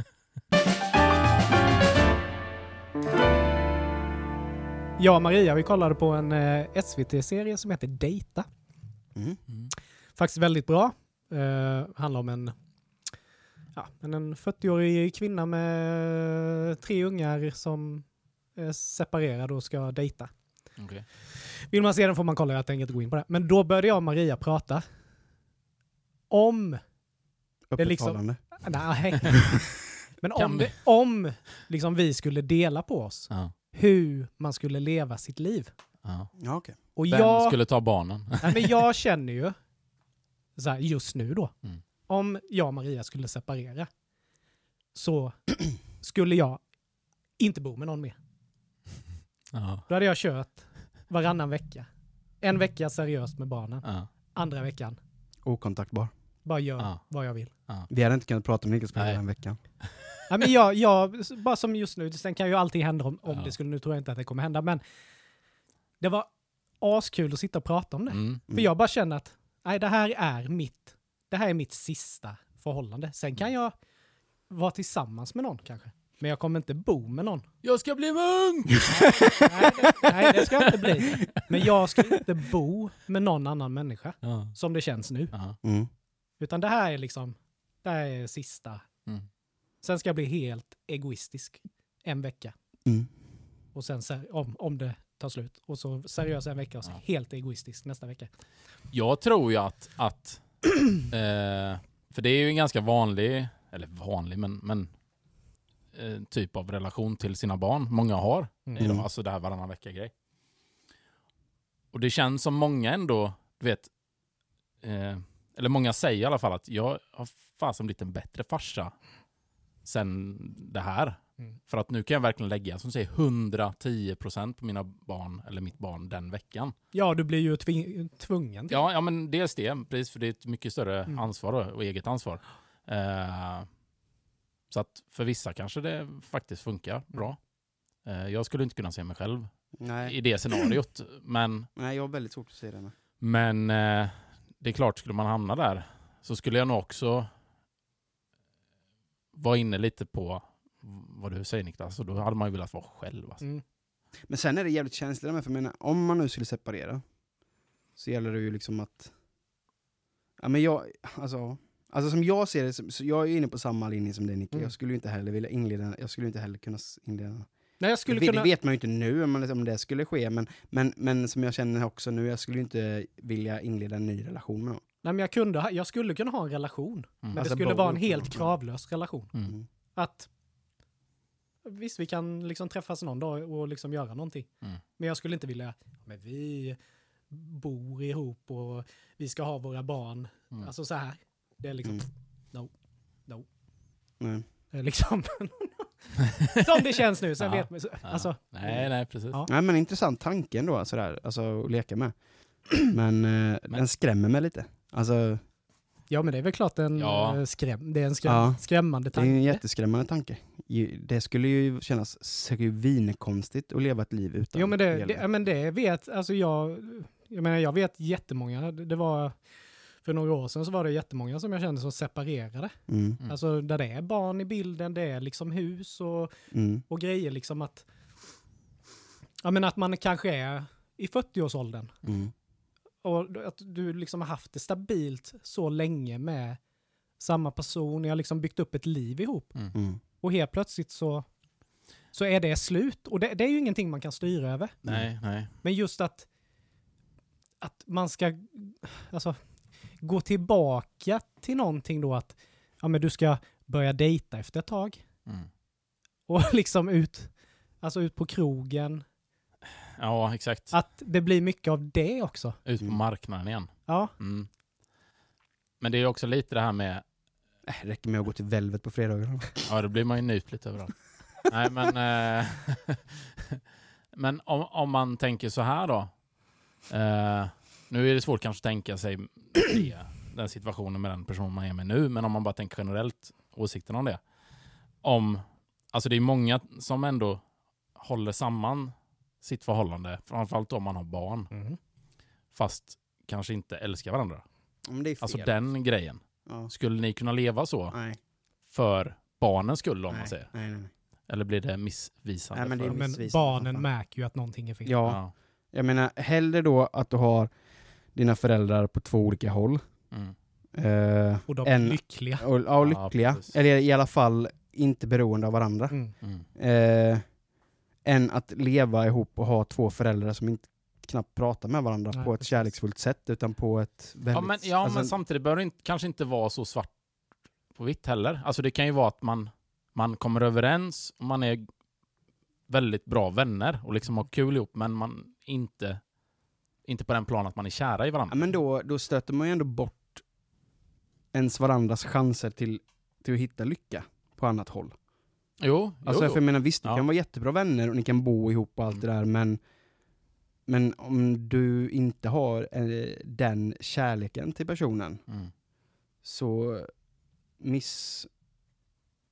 Jag och Maria, vi kollade på en eh, SVT-serie som heter Data. Mm. Faktiskt väldigt bra. Eh, handlar om en, ja, en 40-årig kvinna med tre ungar som är separerade och ska dejta. Okay. Vill man se den får man kolla, jag tänker inte gå in på det. Men då började jag och Maria prata om är liksom-. Nej. Men om, vi- vi, om liksom vi skulle dela på oss Ja, hur man skulle leva sitt liv. ja. Ja, okej. Och Vem jag, skulle ta barnen? nej, men jag känner ju, så här, just nu då, Mm. om jag och Maria skulle separera så skulle jag inte bo med någon mer. Ja, Då hade jag kört varannan vecka. En vecka seriöst med barnen, ja. andra veckan Okontaktbar. Bara gör Ja. vad jag vill. Vi hade inte kunnat prata om Niklas Nej. den veckan. Ja, men jag, jag, bara som just nu, sen kan ju allting hända om, om det skulle, nu tror jag inte att det kommer hända, men det var askul att sitta och prata om det. Mm. För jag bara känner att, nej det här är mitt, det här är mitt sista förhållande. Sen kan jag vara tillsammans med någon kanske. Men jag kommer inte bo med någon. Jag ska bli munk! Nej, det, nej, det ska jag inte bli. Men jag ska inte bo med någon annan människa, Ja. som det känns nu. Mm. Utan det här är liksom, det här är sista. Mm. Sen ska jag bli helt egoistisk en vecka. Mm. Och sen om, om det tar slut. Och så seriös en vecka och så Ja. helt egoistisk nästa vecka. Jag tror ju att, att eh, för det är ju en ganska vanlig, eller vanlig, men, men eh, typ av relation till sina barn. Många har Mm. idag, alltså det här varannan vecka-grej. Och det känns som många ändå, du vet, eh, eller många säger i alla fall att jag har fasen blivit en bättre farsa sen det här. Mm. För att nu kan jag verkligen lägga, som säger 110% på mina barn, eller mitt barn den veckan. Ja, du blir ju tving, tvungen. Ja, ja, men dels det, precis, för det är ett mycket större Mm. ansvar och, och eget ansvar. Eh, så att för vissa kanske det faktiskt funkar bra. Eh, jag skulle inte kunna se mig själv Nej. i det scenariot, men, Nej, jag har väldigt svårt att se det. Med. men eh, det är klart, skulle man hamna där så skulle jag nog också vara inne lite på vad du säger Niklas, och då hade man ju velat vara själv. Alltså. Mm. Men sen är det jävligt känsligt med, för jag menar, om man nu skulle separera, så gäller det ju liksom att... Ja men jag, alltså, alltså som jag ser det, så, jag är inne på samma linje som dig Nicke. Mm. Jag skulle ju inte heller vilja inleda, jag skulle inte heller kunna inleda... Nej, jag skulle det, kunna... det vet man ju inte nu om, om det skulle ske, men, men, men som jag känner också nu, jag skulle ju inte vilja inleda en ny relation med någon. Nej, men jag, kunde, jag skulle kunna ha en relation. Mm. Men Alltså, det skulle vara en helt kravlös relation. Mm. Att visst, vi kan liksom träffas någon dag och liksom göra någonting. Mm. Men jag skulle inte vilja, men vi bor ihop och vi ska ha våra barn. Mm. Alltså så här. Det är liksom, Mm. no, no. Nej. Liksom som det känns nu. Sen Ja. vet man, så- Ja. alltså, nej, nej, precis. Ja. Nej men intressant tanke ändå, sådär, alltså att leka med. Men, eh, den skrämmer mig lite. Alltså, ja men det är väl klart en Ja. eh, skräm, det är en skräm, Ja. skrämmande det är en tanke. jätteskrämmande tanke. Det skulle ju kännas säkert vinkonstigt att leva ett liv utan Jo men det, det, ja, men det vet, alltså jag, jag menar jag vet jättemånga, det, det var, för några år sedan så var det jättemånga som jag kände som separerade. Mm, Mm. Alltså där det är barn i bilden, det är liksom hus och, mm, och grejer liksom att, ja men att man kanske är i 40-årsåldern mm, och att du liksom har haft det stabilt så länge med samma person, ni har liksom byggt upp ett liv ihop Mm. mm. och helt plötsligt så, så är det slut och det, det är ju ingenting man kan styra över. Nej, nej. Men just att, att man ska alltså, gå tillbaka till någonting då att ja, men du ska börja dejta efter ett tag Mm. och liksom ut, alltså ut på krogen. Ja, exakt. Att det blir mycket av det också. Ut på Mm. marknaden igen. Ja, Mm. Men det är också lite det här med, Äh, räcker med att gå till Velvet på fredagar. ja då blir man ju nypt lite överallt. Nej men, eh, men om, om man tänker så här då. Eh, nu är det svårt kanske att tänka sig det, den situationen med den personen man är med nu, men om man bara tänker generellt åsikten om det. Om, alltså det är många som ändå håller samman sitt förhållande, framförallt om man har barn, mm. fast kanske inte älskar varandra. Om det är fel. Alltså den grejen. ja. Skulle ni kunna leva så Nej, för barnens skull om nej, man säger? nej, nej, nej. Eller blir det missvisande? Nej, men det är för- men missvisande, barnen märker ju att någonting är fel. Ja, ja. jag menar hellre då att du har dina föräldrar på två olika håll. Mm. Eh, Och de är en, lyckliga. och, ja, Ja, lyckliga. precis. Eller i alla fall inte beroende av varandra. Mm. Mm. eh, än att leva ihop och ha två föräldrar som inte knappt pratar med varandra Nej, på ett precis. kärleksfullt sätt, utan på ett väldigt... Ja, men, ja alltså, men samtidigt behöver det inte, kanske inte vara så svart på vitt heller. Alltså det kan ju vara att man, man kommer överens och man är väldigt bra vänner och liksom har kul ihop, men man inte, inte på den plan att man är kära i varandra. ja, men då, då stöter man ju ändå bort ens varandras chanser till, till att hitta lycka på annat håll. Jo, Alltså jo, för jag menar visst, ni Ja. kan vara jättebra vänner och ni kan bo ihop och allt det där, men men om du inte har eh, den kärleken till personen. Mm. så miss,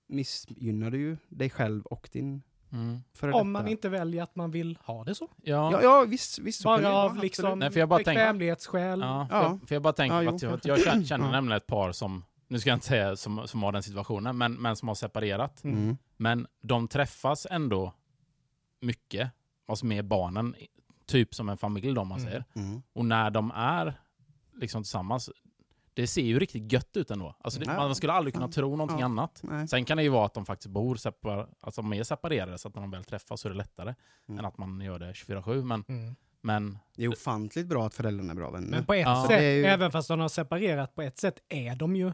missgynnar du ju dig själv och din Mm. före Om man detta. inte väljer att man vill ha det så. Ja. Ja, ja visst, visst. så kan det Bara vara, av absolut. liksom Nej, för jag bara tänker- bekvämlighetsskäl. Ja, för, Ja. Jag, för jag bara tänker Ja, jo, att, jag, jag känner, känner Ja. nämligen ett par som, nu ska jag inte säga som, som har den situationen, men, men som har separerat. Mm. Men de träffas ändå mycket, alltså med barnen, typ som en familj då man Mm. säger. Mm. Och när de är liksom tillsammans, det ser ju riktigt gött ut ändå. Alltså det, man skulle aldrig kunna tro någonting Ja. annat. Nej. Sen kan det ju vara att de faktiskt bor separ, alltså de är separerade så att när de väl träffas så är det lättare Mm. än att man gör det 24-7. Men, Mm. men Det är ofantligt bra att föräldrarna är bra vänner. Men på ett Ja. sätt, ju- även fast de har separerat, på ett sätt är de ju,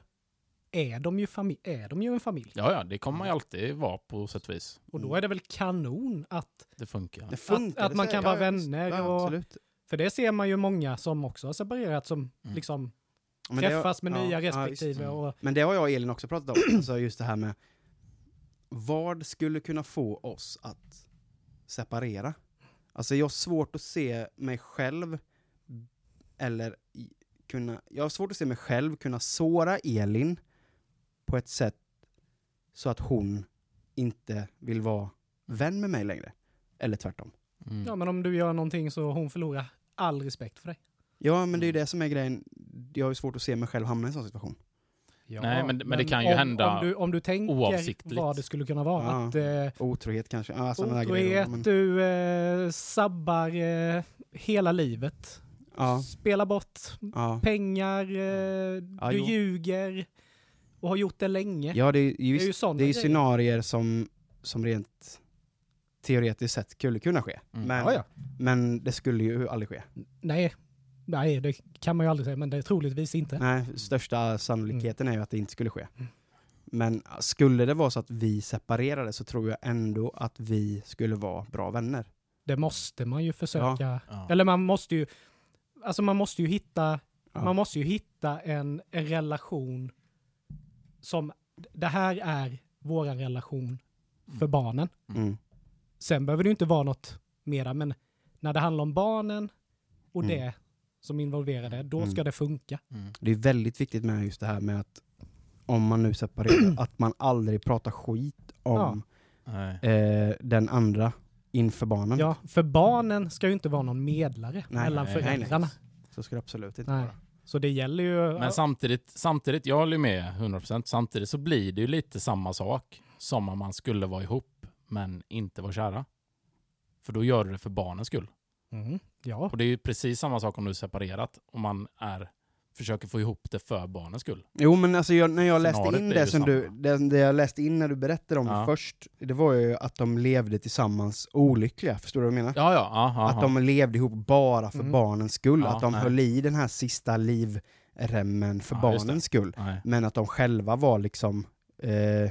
är de ju, fami- är de ju en familj. ja, ja, det kommer man ju alltid vara på sätt och vis. Och då är det väl kanon att, Det funkar. det funkar, att det man kan vara ja, vänner Ja, och- absolut. för det ser man ju många som också har separerat som Mm. liksom Men det har- träffas med ja, nya ja, respektive. Mm. och, Men det har jag och Elin också pratat om, alltså just det här med vad skulle kunna få oss att separera? Alltså jag har svårt att se mig själv eller kunna, jag har svårt att se mig själv kunna såra Elin på ett sätt så att hon inte vill vara vän med mig längre. Eller tvärtom. Mm. ja, men om du gör någonting så hon förlorar all respekt för dig. Ja, men det är ju det som är grejen. Jag har ju svårt att se mig själv hamna i en sån situation. Ja, Nej, men- men det kan ju om, hända Om du, om du tänker oavsiktligt. vad det skulle kunna vara. Ja. Att, eh, Otrohet kanske. Ja, där grejer. Otrohet, Men, du eh, sabbar eh, hela livet. ja, Spelar bort ja. pengar, eh, Ja, du jo. ljuger och har gjort det länge. ja, det är ju, det är ju sådana det är ju scenarier som, som rent teoretiskt sett skulle kunna ske. Mm. Men, Ja, ja. men det skulle ju aldrig ske. Nej, nej, det kan man ju aldrig säga, men det är troligtvis inte. Nej, största sannolikheten är ju att det inte skulle ske. Mm. Men skulle det vara så att vi separerade så tror jag ändå att vi skulle vara bra vänner. Det måste man ju försöka. Ja. Eller man måste ju, alltså man måste ju hitta, Ja. man måste ju hitta en, en relation som, det här är våran relation för barnen. Mm. Sen behöver det inte vara något mera, men när det handlar om barnen och Mm. det som involverar det, då Mm. ska det funka. Mm. Det är väldigt viktigt med just det här med att om man nu separerar, att man aldrig pratar skit om Nej. eh, den andra inför barnen. Ja, för barnen ska ju inte vara någon medlare Nej, mellan nej, nej, föräldrarna. Så ska det absolut inte Nej. vara. Så det gäller ju... Men samtidigt, samtidigt, jag håller med 100%, samtidigt så blir det ju lite samma sak som om man skulle vara ihop men inte vara kära. För då gör du det för barnens skull. Mm, ja. Och det är ju precis samma sak om du är separerat och man är, försöker få ihop det för barnens skull. Jo men alltså jag, när jag läste Scenariot in det som du, det, det jag läste in när du berättade om Ja. det först, det var ju att de levde tillsammans olyckliga, förstår du vad jag menar? Ja, ja, aha, Att de levde ihop bara för Mm. barnens skull, Ja, att de nej. höll i den här sista livremmen för Ja, barnens skull. Nej. Men att de själva var liksom eh,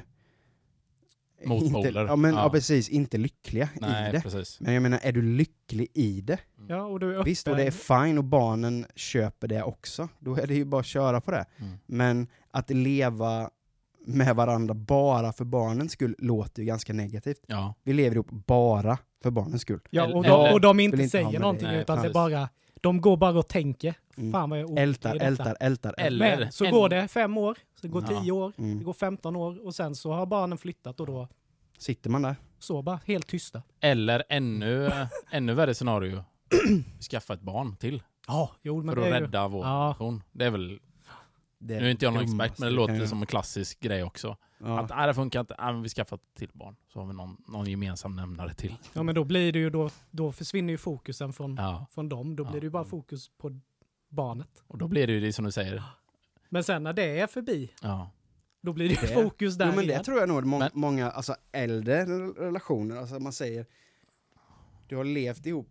Motpoler. Inte, ja, men, ja. Ja. precis, inte lyckliga i Nej, det. precis. Men jag menar, är du lycklig i det? ja, och du är öppen. Visst, och det är fine och barnen köper det också. Då är det ju bara att köra på det. Mm. Men att leva med varandra bara för barnens skull låter ju ganska negativt. Ja. Vi lever ihop bara för barnens skull. Ja, och de, och de inte inte säger någonting, det. Nej, utan det är bara, de går bara och tänker, Mm. fan vad jag är Ältar, i detta. ältar, ältar, ältar. Eller- Men så en- går det fem år, så går Ja. tio år, det Mm. går 15 år och sen så har barnen flyttat och då Sitter man där? så bara helt tysta. Eller ännu, ännu värre scenario. Skaffa ett barn till. Ja, jo men För det att är ju, rädda vår Ja. relation. Det är väl, Det nu är inte jag någon expert, men det låter som en klassisk grej också. Ja. Att nej, det funkar inte, men vi skaffar ett till barn. Så har vi någon, någon gemensam nämnare till. ja men då blir det ju, då, då försvinner ju fokusen från, Ja. från dem, då Ja. blir det ju bara fokus på barnet. Och då blir det ju det som du säger. Men sen när det är förbi, Ja. då blir det ju Det- fokus där Jo men det igen. tror jag nog må Men- många alltså, äldre relationer, alltså man säger du har levt ihop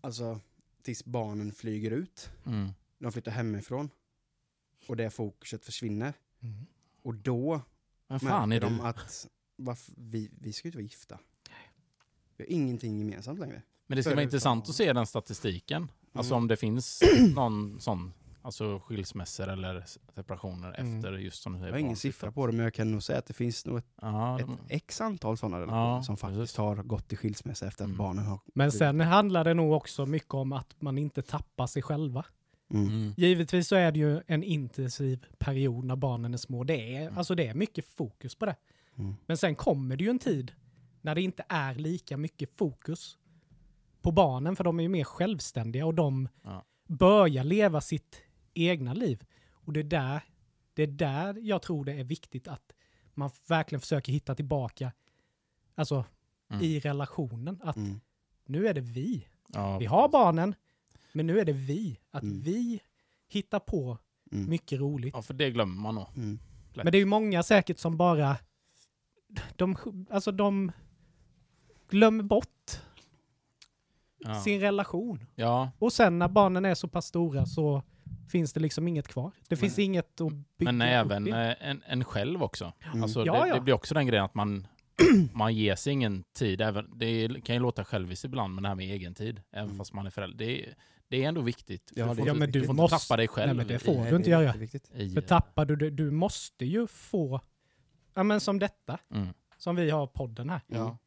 alltså tills barnen flyger ut, Mm. de flyttar hemifrån och det fokuset försvinner. Mm. Och då Men fan är märker du? de att varför, vi, vi ska ju inte vara gifta. Vi har ingenting gemensamt längre. Men det ska vara intressant att se den statistiken. Alltså Mm. om det finns någon sån, alltså skilsmässor eller separationer Mm. efter just som du säger. Jag har ingen siffra på det men jag kan nog säga att det finns nog ett, Ja, ett de- x antal sådana relationer Ja, som faktiskt precis. har gått i skilsmässa efter att Mm. barnen har Men sen handlar det nog också mycket om att man inte tappar sig själva. Mm. Mm. Givetvis så är det ju en intensiv period när barnen är små. Det är, Mm. alltså det är mycket fokus på det. Mm. Men sen kommer det ju en tid när det inte är lika mycket fokus på barnen, för de är ju mer självständiga och de Ja. börjar leva sitt egna liv. Och det är, där, det är där jag tror det är viktigt att man verkligen försöker hitta tillbaka alltså, Mm. i relationen. Att Mm. nu är det vi. Ja, Vi har barnen, men nu är det vi. Att Mm. vi hittar på Mm. mycket roligt. Ja, för det glömmer man nog. Mm. Men det är ju många säkert som bara, de, alltså de glömmer bort Ja. sin relation. ja, Och sen när barnen är så pass stora så finns det liksom inget kvar. Det finns inget att bygga men även eh, en, en själv också. Mm. Alltså, Ja, det, ja. det blir också den grejen att man, man ger sig ingen tid. Även, det kan ju låta själviskt ibland med det här med egen tid. Även Mm. fast man är förälder. Det är, det är ändå viktigt. Ja, du får, Ja, inte, men du du får måste- inte tappa dig själv. Nej, men det i- får Nej, du inte göra. i- För tappar du det, du måste ju få, ja men som detta, Mm. som vi har podden här. Ja.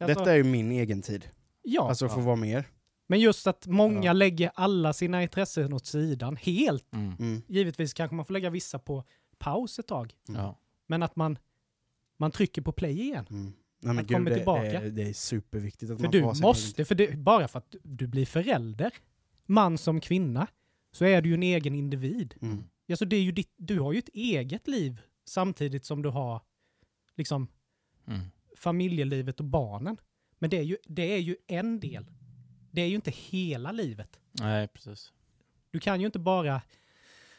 Alltså, Detta är ju min egen tid. ja, Alltså få Ja. vara med er. men just att många Ja. lägger alla sina intressen åt sidan, helt. Mm. Mm. Givetvis kanske man får lägga vissa på paus ett tag, Mm. Ja. men att man, man trycker på play igen. Mm. Nej, men Att kommer det, tillbaka. Det, är- det är superviktigt att För man du får egen måste, för det, bara för att du blir förälder, man som kvinna, så är du ju en egen individ. Mm. Alltså det är ju ditt, du har ju ett eget liv samtidigt som du har liksom Mm. familjelivet och barnen. Men det är, ju, det är ju en del. Det är ju inte hela livet. Nej, precis. Du kan ju inte bara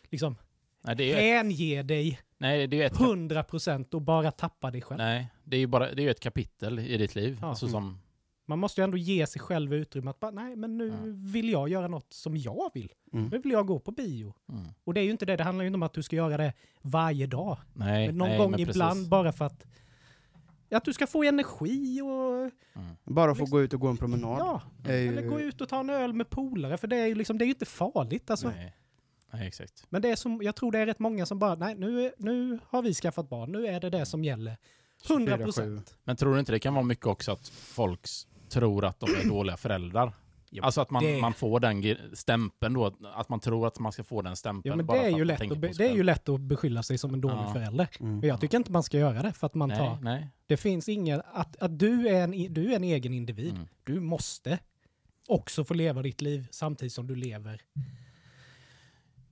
liksom Nej, det är ju ett, hänge dig nej, det är ett, 100% och bara tappa dig själv. nej, det är ju bara, det är ett kapitel i ditt liv. Ja. Alltså som, Man måste ju ändå ge sig själv utrymme att bara, nej men nu Ja. vill jag göra något som jag vill. Mm. Nu vill jag gå på bio. mm. Och det är ju inte det, det handlar ju inte om att du ska göra det varje dag. Nej, Men någon nej, gång men ibland precis. bara för att, att du ska få energi och Mm. Bara få Liksom- gå ut och gå en promenad. ja, ju- eller gå ut och ta en öl med polare för det är ju liksom, det är ju inte farligt alltså. Nej. nej, exakt. Men det är som, jag tror det är rätt många som bara, nej nu, nu har vi skaffat barn, nu är det det som gäller. 100 procent. Men tror du inte det kan vara mycket också att folk s- tror att de är dåliga föräldrar? Jo, Alltså att man, det- man får den stämpeln då, att man tror att man ska få den stämpeln. Ja men det är, ju lätt att, det är ju lätt att beskylla sig som en dålig Ja. förälder. Mm. Men jag tycker inte man ska göra det för att man nej, tar, nej. det finns ingen, att, att du, är en, du är en egen individ. Mm. Du måste också få leva ditt liv samtidigt som du lever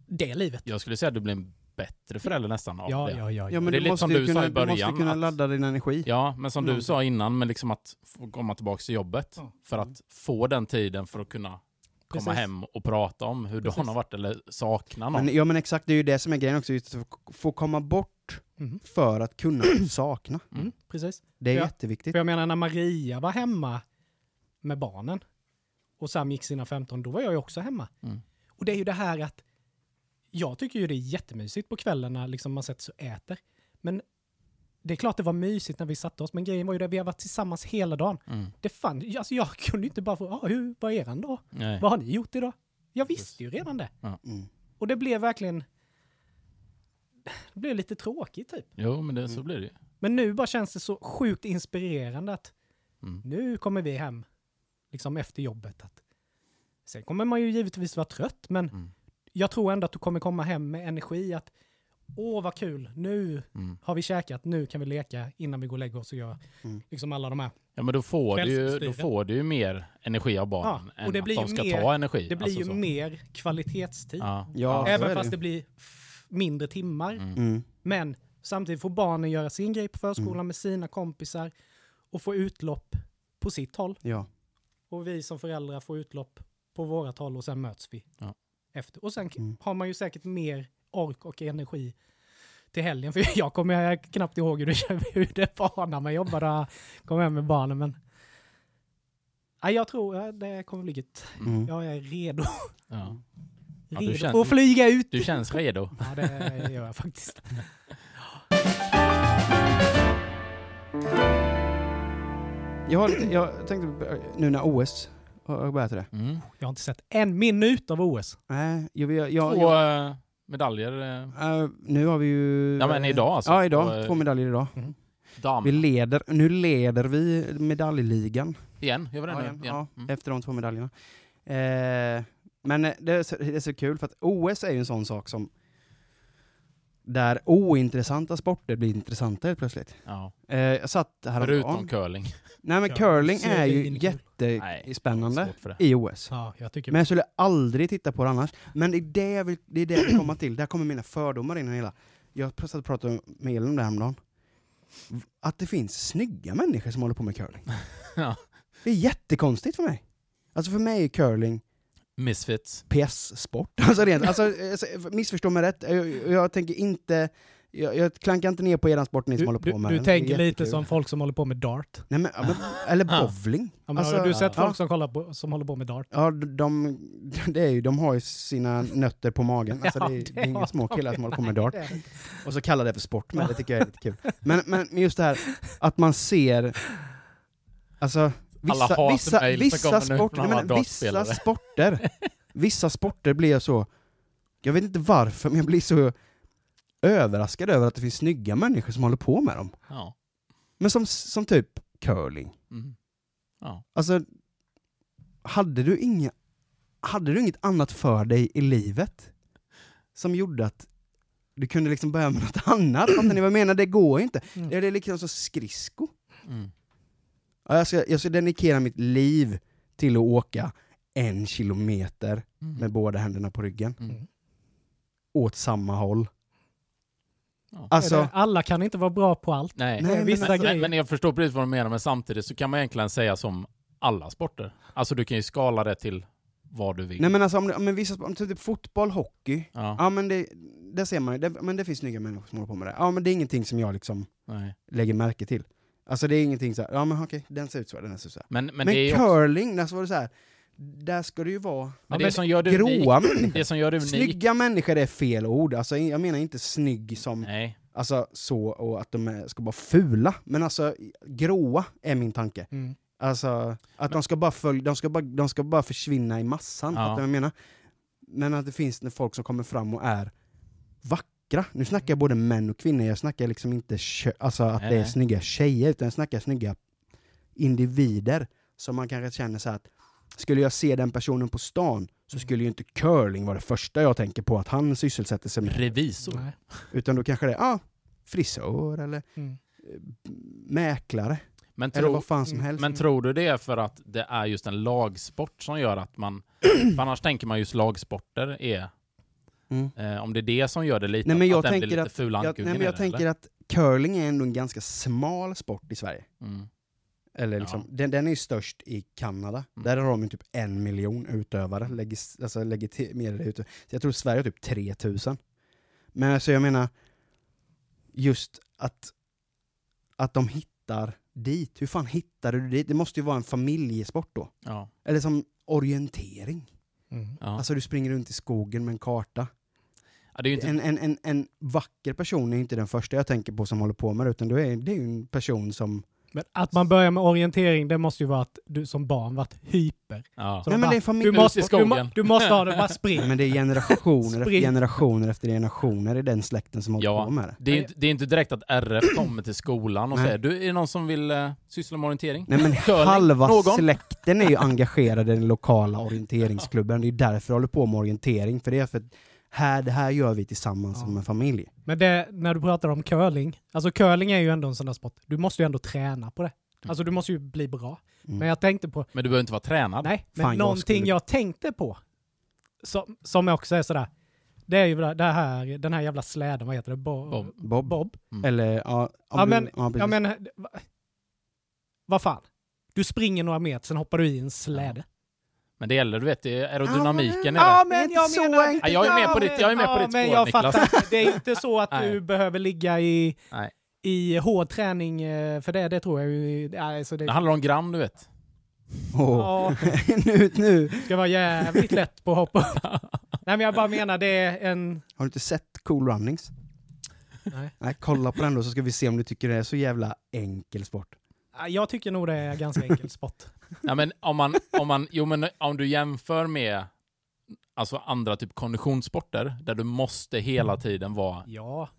det livet. Jag skulle säga att du blir en bättre förälder nästan av Ja, det. ja, ja. Ja, ja. men Det är du lite måste som du sa kunna, i Du måste början, kunna att- ladda din energi. Ja, men som Mm. du sa innan, men liksom att få komma tillbaka till jobbet. Ja. För att få den tiden för att kunna komma Precis. hem och prata om hur Precis. dagen har varit eller sakna någon. Men, ja men exakt, det är ju det som är grejen också, just att få- komma bort Mhm. för att kunna sakna. Mm, precis. Det är Ja. jätteviktigt. För jag menar när Maria var hemma med barnen och Sam gick sina 15, då var jag ju också hemma. Mm. Och det är ju det här att jag tycker ju det är jättemysigt på kvällarna, liksom man sätter sig och äter. Men det är klart det var mysigt när vi satte oss, men grejen var ju det, vi har varit tillsammans hela dagen. Mm. Det fann, alltså jag kunde ju inte bara få, ah, hur, vad är eran dag? Nej. Vad har ni gjort idag? Jag visste ju redan det. Mm. Och det blev verkligen, det blev lite tråkigt typ. Jo, men det, så Mm. blir det ju. Men nu bara känns det så sjukt inspirerande att Mm. nu kommer vi hem, liksom efter jobbet. Att, sen kommer man ju givetvis vara trött, men Mm. Jag tror ändå att du kommer komma hem med energi att åh vad kul, nu Mm. har vi käkat, nu kan vi leka innan vi går och lägger oss och gör Mm. liksom alla de här. Ja, men då får, du ju, då får du ju mer energi av barnen Ja, än och det att blir de ju ska mer- ta energi. Det blir Alltså ju så. mer kvalitetstid. Ja. Ja, Även fast det. det blir mindre timmar. Mm. Mm. Men samtidigt får barnen göra sin grej på förskolan Mm. med sina kompisar och få utlopp på sitt håll. Ja. Och vi som föräldrar får utlopp på vårat håll och sen möts vi. Ja. Efter. Och sen Mm. har man ju säkert mer ork och energi till helgen. För jag kommer knappt ihåg hur det, hur det var när man jobbade och kom hem med barnen. Men ja, jag tror ja, det kommer bli gött. Mm. Jag är redo, Ja. Ja, redo känner- att flyga ut. Du känns redo. Ja, det gör jag faktiskt. Jag, har lite, jag tänkte, nu när OS har börjat det. Mm. Jag har inte sett en minut av OS. Nej, jag, jag, jag, Två jag, eh, medaljer. äh, nu har vi ju... Ja, men idag alltså. Ja, idag. Och, Två medaljer idag. Dam. Vi leder, nu leder vi medaljligan. Igen, gör vi det Ja, nu? igen, Igen. ja, Mm. efter de två medaljerna. Eh, Men det är, så, det är så kul för att OS är ju en sån sak som där ointressanta sporter blir intressanta helt plötsligt. Ja. Eh, jag satt Förutom häromdagen. curling. Nej men curling är ju jättespännande svårt för det. i OS. Ja, jag tycker Men jag skulle aldrig titta på det annars. Men det är det jag vill, det är det jag vill komma till. Där kommer mina fördomar in i hela. Jag satt och pratade med Elin om det häromdagen. Att det finns snygga människor som håller på med curling. Ja. Det är jättekonstigt för mig. Alltså för mig är curling Misfits. PS-sport. Alltså, rent, alltså, alltså, missförstå mig rätt, jag, jag tänker inte, jag, jag klankar inte ner på eran sport ni som du, håller på du, med du den. Tänker lite som folk som håller på med dart. Nej, men, men, eller bowling. Ja, men Alltså, har du sett ja. folk som, kollar på, som håller på med dart? Ja, de, de, det är ju, de har ju sina nötter på magen. Alltså, Ja, det, är, det det är inga små de. killar som håller på med dart. Och så kallar det för sport, men det tycker jag är lite kul. Men, men just det här att man ser, alltså vissa, Alla vissa, vissa, sport, från nej, alla men vissa sporter, vissa sporter blir jag så, jag vet inte varför, men jag blir så överraskad över att det finns snygga människor som håller på med dem. Ja. Men som, som typ curling. Mm. Ja. Alltså, hade du, inga, hade du inget annat för dig i livet som gjorde att du kunde liksom börja med något annat? Fattar ni vad jag menar? Det går ju inte. Mm. Det är liksom så skridsko. Mm. Ja, Jag ska, jag ska dedikera mitt liv till att åka en kilometer Mm. med båda händerna på ryggen. Mm. Åt samma håll. Alltså, det- Alla kan inte vara bra på allt. Nej, Nej, men- Vissa men, grejer. men jag förstår precis vad du menar, men samtidigt så kan man egentligen säga som alla sporter. Alltså du kan ju skala det till vad du vill. nej men alltså om, om vissa, om typ fotboll, hockey, Ja, ja men det, det ser man ju, det, men det finns snygga människor som håller på med det. Ja men det är ingenting som jag liksom nej. lägger märke till. Alltså det är ingenting så här, ja men okej, den ser ut så, den ser ut så. här. Men, men, Men, det är ju också, curling, där så var det så här. Där ska det ju vara men det men som gör det gråa människor. det som gör det Snygga människor är fel ord, alltså jag menar inte snygg som, nej, alltså så, och att de är, ska vara fula, men alltså gråa är min tanke. Mm. Alltså, att de ska bara följa, de ska bara, de ska bara försvinna i massan, Ja. fattar du vad jag menar? Men att det finns folk som kommer fram och är vackra. Nu snackar jag både män och kvinnor, jag snackar liksom inte alltså att Nej, det är nej. snygga tjejer, utan jag snackar snygga individer som man kanske känner så här att skulle jag se den personen på stan så skulle ju inte curling vara det första jag tänker på att han sysselsätter sig med. revisor. Nej. Utan då kanske det är ah, frisör eller Mm. mäklare, Men, eller tro, vad fan som helst. men tror du det är för att det är just en lagsport som gör att man... för annars tänker man just lagsporter är... Mm. Eh, om det är det som gör det lite, Nej, men jag att den blir tänker lite att- fula Jag, nej, men jag det, tänker eller? att curling är ändå en ganska smal sport i Sverige. Mm. Eller liksom, Ja. den, den är ju störst i Kanada. Mm. Där har de typ en miljon utövare, legis, alltså legitimerade utövare. Så jag tror Sverige har typ 3000. Men alltså jag menar, just att, att de hittar dit. Hur fan hittar du dit? Det måste ju vara en familjesport då. Ja. Eller som orientering. Mm. Ja. Alltså du springer runt i skogen med en karta. ja, det är ju inte... En, en, en, en vacker person är inte den första jag tänker på som håller på med det, utan är, det är ju en person som... Men att man börjar med orientering, det måste ju vara att du som barn varit hyper. Ja. Så Nej de men bara, det är familj... du, måste, du, må, du måste ha det, bara Nej, spring. men det är generationer efter generationer efter generationer i den släkten som håller Ja. på med det. Det är, inte, det är inte direkt att RF kommer till skolan och Nej. säger du, är det någon som vill eh, syssla med orientering? Nej men Curling. halva Någon? släkten är ju engagerade i den lokala orienteringsklubben, det är därför jag håller på med orientering, för det är för att här, det här gör vi tillsammans Ja. som en familj. Men det, när du pratar om curling, alltså curling är ju ändå en sån där sport. Du måste ju ändå träna på det. Alltså du måste ju bli bra. Mm. Men jag tänkte på, Men du behöver inte vara tränad. nej, men Fan, jag någonting skulle- jag tänkte på, som, som också är sådär, det är ju det här, den här jävla släden, vad heter det? Bo, Bob. Bob? Bob. Mm. Eller, ja... Ja men, ja, ja, men va- vad fan? Du springer några meter, sen hoppar du i en släde. Men det gäller, du vet, det är aerodynamiken Ja, det. Det är men jag så menar... enkelt. Ja, jag är med på ditt- jag är med på ditt men spår, jag Niklas. fattar. Det är inte så att du behöver ligga i, Nej. i hård träning, eh, för det, det tror jag ju... ja, Alltså det, Det handlar om gram, du vet. Åh. ja, nu, nu. ska vara jävligt lätt på att hoppa upp. Nej men jag bara menar, det är en... Har du inte sett Cool Runnings? Nej. Nej, kolla på den då så ska vi se om du tycker det är så jävla enkel sport. Ja, Jag tycker nog det är ganska enkel sport. Ja, men om man, om man, jo men om du jämför med alltså andra typ konditionssporter, där du måste hela tiden vara Ja.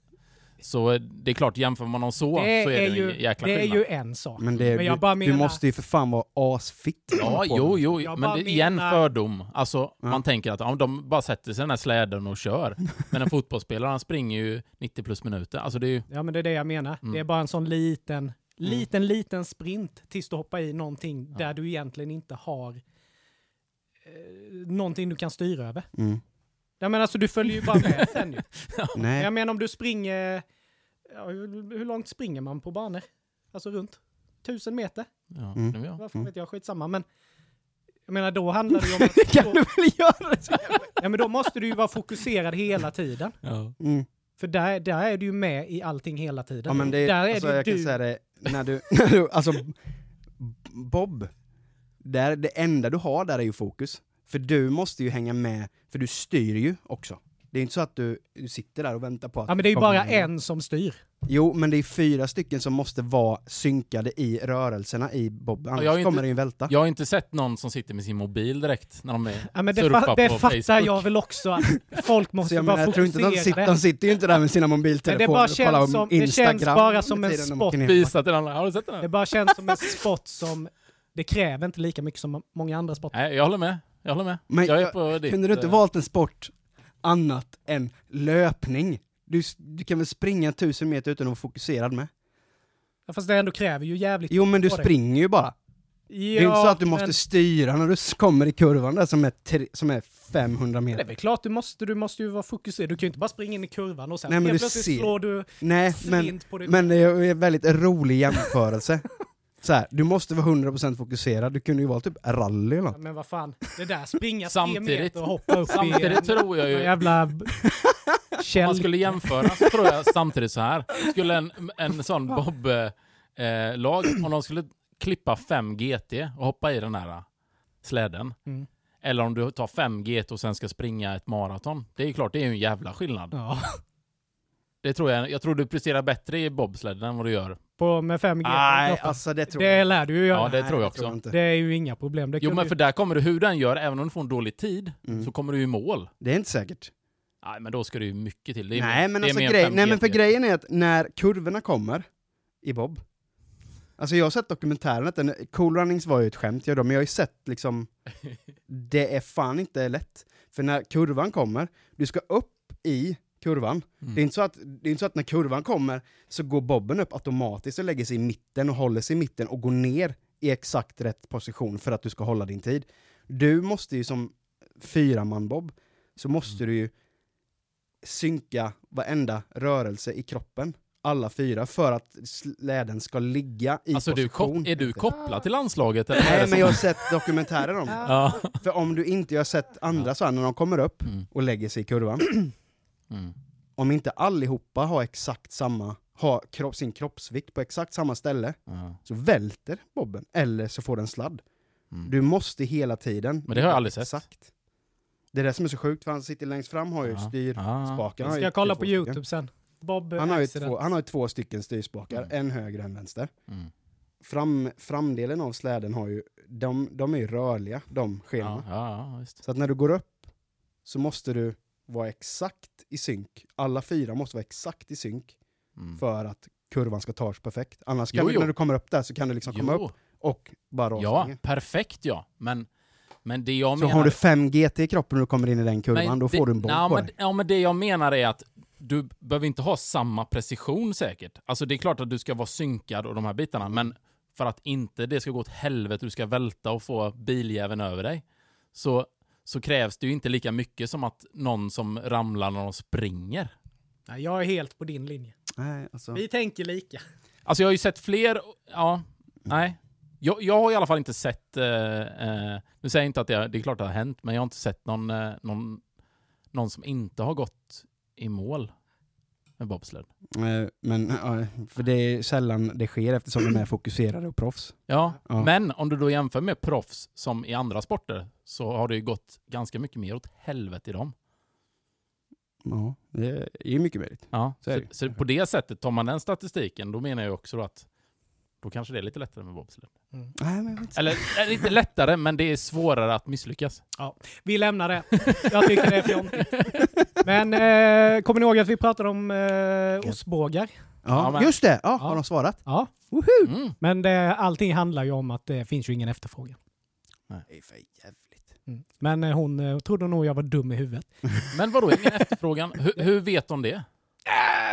Så det är klart, jämför man dem så, det så är det är, ju, en jäkla det är skillnad. ju en sak. Men, det, Men jag du, bara du menar- måste ju för fan vara asfitt. Ja, på jo, jo, Jag men det, igen menar- fördom. Alltså, Ja. man tänker att ja, de bara sätter sig i den här släden och kör. Men en fotbollsspelare, han springer ju 90 plus minuter. Alltså det är ju... Ja, men det är det jag menar. Mm. Det är bara en sån liten, liten, liten sprint tills du hoppar i någonting Ja. där du egentligen inte har eh, någonting du kan styra över. Mm. Jag menar, alltså du följer ju bara med sen ju. Nej. Jag menar om du springer, ja, hur, hur långt springer man på banor? Alltså runt tusen meter? Ja, Mm. är jag. Vad fan Mm. vet jag, skitsamma. Men jag menar då handlar det ju om att... Det kan då, du väl göra? ja, men då måste du ju vara fokuserad hela tiden. Ja. Mm. För där, där är du ju med i allting hela tiden. Ja, men det, där är alltså, det jag kan du. säga det, när du, när du alltså, Bob, där, det enda du har där är ju fokus. För du måste ju hänga med, för du styr ju också. Det är inte så att du, du sitter där och väntar på att... Ja, men det är ju bara en som styr. Jo, men det är fyra stycken som måste vara synkade i rörelserna i Bob, annars jag har inte- kommer den ju välta. Jag har inte sett någon som sitter med sin mobil direkt när de är Ja, men det, surfar fa- det på fattar Facebook. jag väl också. Att folk måste jag, vara menar, jag tror inte de sitter, de sitter ju inte där med sina Men det mobiltelefoner bara och kollar som, det Instagram. känns bara som en ner. Visa till andra. Har du sett den? Det bara känns som en sport som det kräver inte lika mycket som många andra sporter. Nej, jag håller med. Jag håller med. Men jag är jag- på ditt... Kunde du inte eh, valt en sport annat än löpning? Du, du kan väl springa tusen meter utan att vara fokuserad med? Ja, Fast det ändå kräver ju jävligt Jo men du på dig. springer ju bara. Ja, det är inte så att du måste men styra när du kommer i kurvan där som är, tre, som är 500 Det är meter. väl klart du måste, du måste ju vara fokuserad. Du kan ju inte bara springa in i kurvan och sen Nej, men du plötsligt ser- slår du Nej men, på dig men det är en väldigt rolig jämförelse. så här, du måste vara 100% fokuserad, du kunde ju vara typ rally eller Ja, något. men vad fan, det där springa tre Samtidigt- meter och hoppa upp i Samtidigt en, tror jag ju... jävla Om man skulle jämföra så tror jag samtidigt så här. Skulle en, en sån Bob-lag, om de skulle klippa 5 GT och hoppa i den här eh, släden. Mm. Eller om du tar 5 GT och sen ska springa ett maraton. Det är ju klart, det är ju en jävla skillnad. Ja. Det tror jag, jag tror du presterar bättre i bobsled än vad du gör. På, med 5G. Nej, alltså det tror det jag lär du ju göra. Ja, det Nej, tror jag också. inte. Det är ju inga problem. Det Jo men du- för där kommer du, hur den gör, även om du får en dålig tid, Mm. så kommer du i mål. Det är inte säkert. Nej men då ska det ju mycket till. Det är Nej mer- men, det är alltså grej, 5 nej men för grejen är att när kurvorna kommer i Bob, alltså jag har sett dokumentären, att den, Cool Runnings var ju ett skämt, jag då, men jag har ju sett liksom, det är fan inte lätt. För när kurvan kommer, du ska upp i kurvan, Mm. det, är inte så att, det är inte så att när kurvan kommer så går bobben upp automatiskt och lägger sig i mitten och håller sig i mitten och går ner i exakt rätt position för att du ska hålla din tid. Du måste ju som fyraman-bob, så måste Mm. du ju synka varenda rörelse i kroppen, alla fyra, för att släden ska ligga i Alltså position. kop- är du kopplad till landslaget? Eller Nej men jag har sett dokumentärer om det. Ja. För om du inte, jag har sett andra så här, när de kommer upp Mm. och lägger sig i kurvan, Mm. om inte allihopa har exakt samma, har kropp, sin kroppsvikt på exakt samma ställe, Ja. så välter bobben, eller så får den sladd. Mm. Du måste hela tiden... Men det har jag aldrig sett. Exakt. Det är det som är så sjukt, för han sitter längst fram har ju Ja. styrspaken. Ja. har Ska jag kolla på stycken. YouTube sen. Bob Han har, ju två, han har ju två stycken styrspakar, Mm. en höger och en vänster. Mm. Fram, framdelen av släden har ju, de, de är ju rörliga, de Ja, schenorna. ja, ja. Så att när du går upp så måste du vara exakt i synk. Alla fyra måste vara exakt i synk Mm. för att kurvan ska tas perfekt. Annars kan Jo, du, jo. när du kommer upp där så kan du liksom komma Jo. upp och bara rasa Ja, ner. perfekt ja. Men, men det jag Så menar... har du 5 GT i kroppen när du kommer in i den kurvan, Men då det- får du en boll ja, på men, dig. ja, men det jag menar är att du behöver inte ha samma precision säkert. Alltså det är klart att du ska vara synkad och de här bitarna, men för att inte det ska gå åt helvete, du ska välta och få biljäveln över dig, så, så krävs det ju inte lika mycket som att någon som ramlar när de springer. Nej, jag är helt på din linje. Nej, alltså. Vi tänker lika. Alltså jag har ju sett fler, ja, nej. Jag, jag har i alla fall inte sett, eh, eh, nu säger jag inte att det, det är klart det har hänt, men jag har inte sett någon, eh, någon, någon som inte har gått i mål med bobsled. Eh, Men, ja, för det är sällan det sker eftersom de är fokuserade och proffs. Ja, Ja. men om du då jämför med proffs som i andra sporter så har det ju gått ganska mycket mer åt helvete i dem. Ja, det är ju mycket möjligt. Ja, Så så, så på det sättet, tar man den statistiken, då menar jag också att då kanske det är lite lättare med bobsled. Mm. Nej. Eller, eller inte lättare, men det är svårare att misslyckas. Vi lämnar det. Jag tycker det är fjontigt. Men eh, kommer ni ihåg att vi pratade om eh, ostbågar? Ja, Ja, just det! Ja, Ja. har de svarat? Ja. Mm. Men det, allting handlar ju om att det finns ju ingen efterfrågan. Det är för jävligt. Mm. Men eh, hon eh, trodde nog jag var dum i huvudet. Men vadå, ingen efterfrågan? Hur, hur vet de det?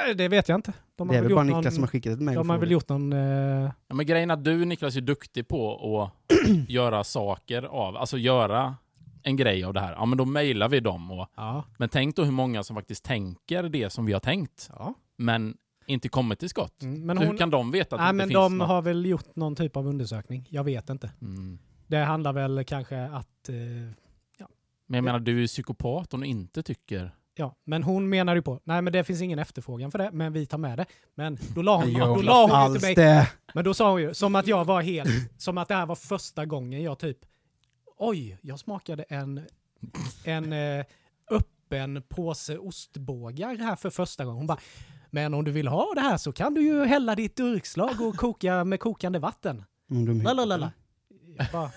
Äh, det vet jag inte. De Det är har väl bara gjort Niklas någon, som har skickat ett mejl. de har väl gjort någon... Eh, Ja, men grejen är att du Niklas är duktig på att göra saker av, alltså göra en grej av det här. Ja men då mejlar vi dem. Och, ja. men tänk då hur många som faktiskt tänker det som vi har tänkt, ja. men inte kommit till skott. Mm, men hon, hur kan de veta att det nej, inte men finns de något? har väl gjort någon typ av undersökning. Jag vet inte. Mm. Det handlar väl kanske att... Eh, Men jag menar, du är ju psykopat om du inte tycker... ja, men hon menar ju på, nej men det finns ingen efterfrågan för det, men vi tar med det. Men då la hon, Jo, då la hon ju till mig, det. men då sa hon ju, som att jag var helt, som att det här var första gången jag typ, oj, jag smakade en, en eh, öppen påse ostbågar här för första gången. Hon bara, men om du vill ha det här så kan du ju hälla ditt durkslag och koka med kokande vatten. Mm, de Lalalala. Jag bara,